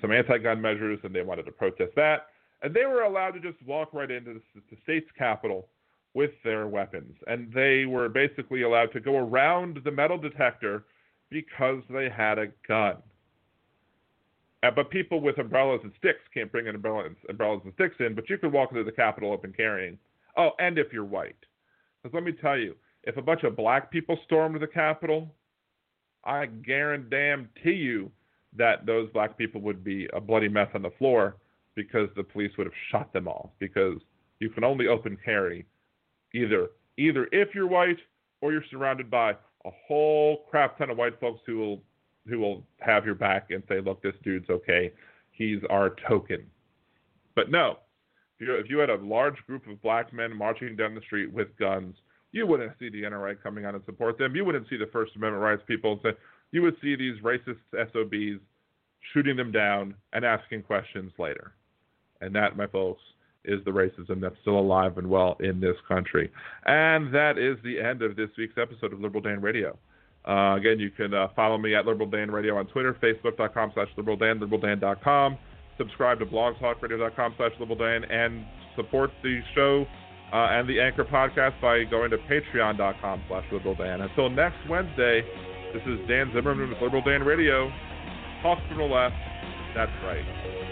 some anti-gun measures, and they wanted to protest that. And they were allowed to just walk right into the, the state's capital with their weapons, and they were basically allowed to go around the metal detector because they had a gun. Uh, but people with umbrellas and sticks can't bring umbrellas, umbrellas and sticks in, but you could walk into the Capitol open carrying. Oh, and if you're white. Because let me tell you, if a bunch of black people stormed the Capitol, I guarantee you that those black people would be a bloody mess on the floor because the police would have shot them all. Because you can only open carry either either if you're white or you're surrounded by a whole crap ton of white folks who will who will have your back and say, look, this dude's okay. He's our token. But no, if you, if you had a large group of black men marching down the street with guns, you wouldn't see the NRA coming out and support them. You wouldn't see the First Amendment rights people say, you would see these racist SOBs shooting them down and asking questions later. And that, my folks, is the racism that's still alive and well in this country. And that is the end of this week's episode of Liberal Dan Radio. Uh, again, you can uh, follow me at Liberal Dan Radio on Twitter, Facebook.com slash Liberal Dan, LiberalDan.com. Subscribe to blogtalkradio.com slash Liberal Dan, and support the show uh, and the Anchor podcast by going to Patreon.com slash Liberal Dan. Until next Wednesday, this is Dan Zimmerman with Liberal Dan Radio. Talk from the left. That's right.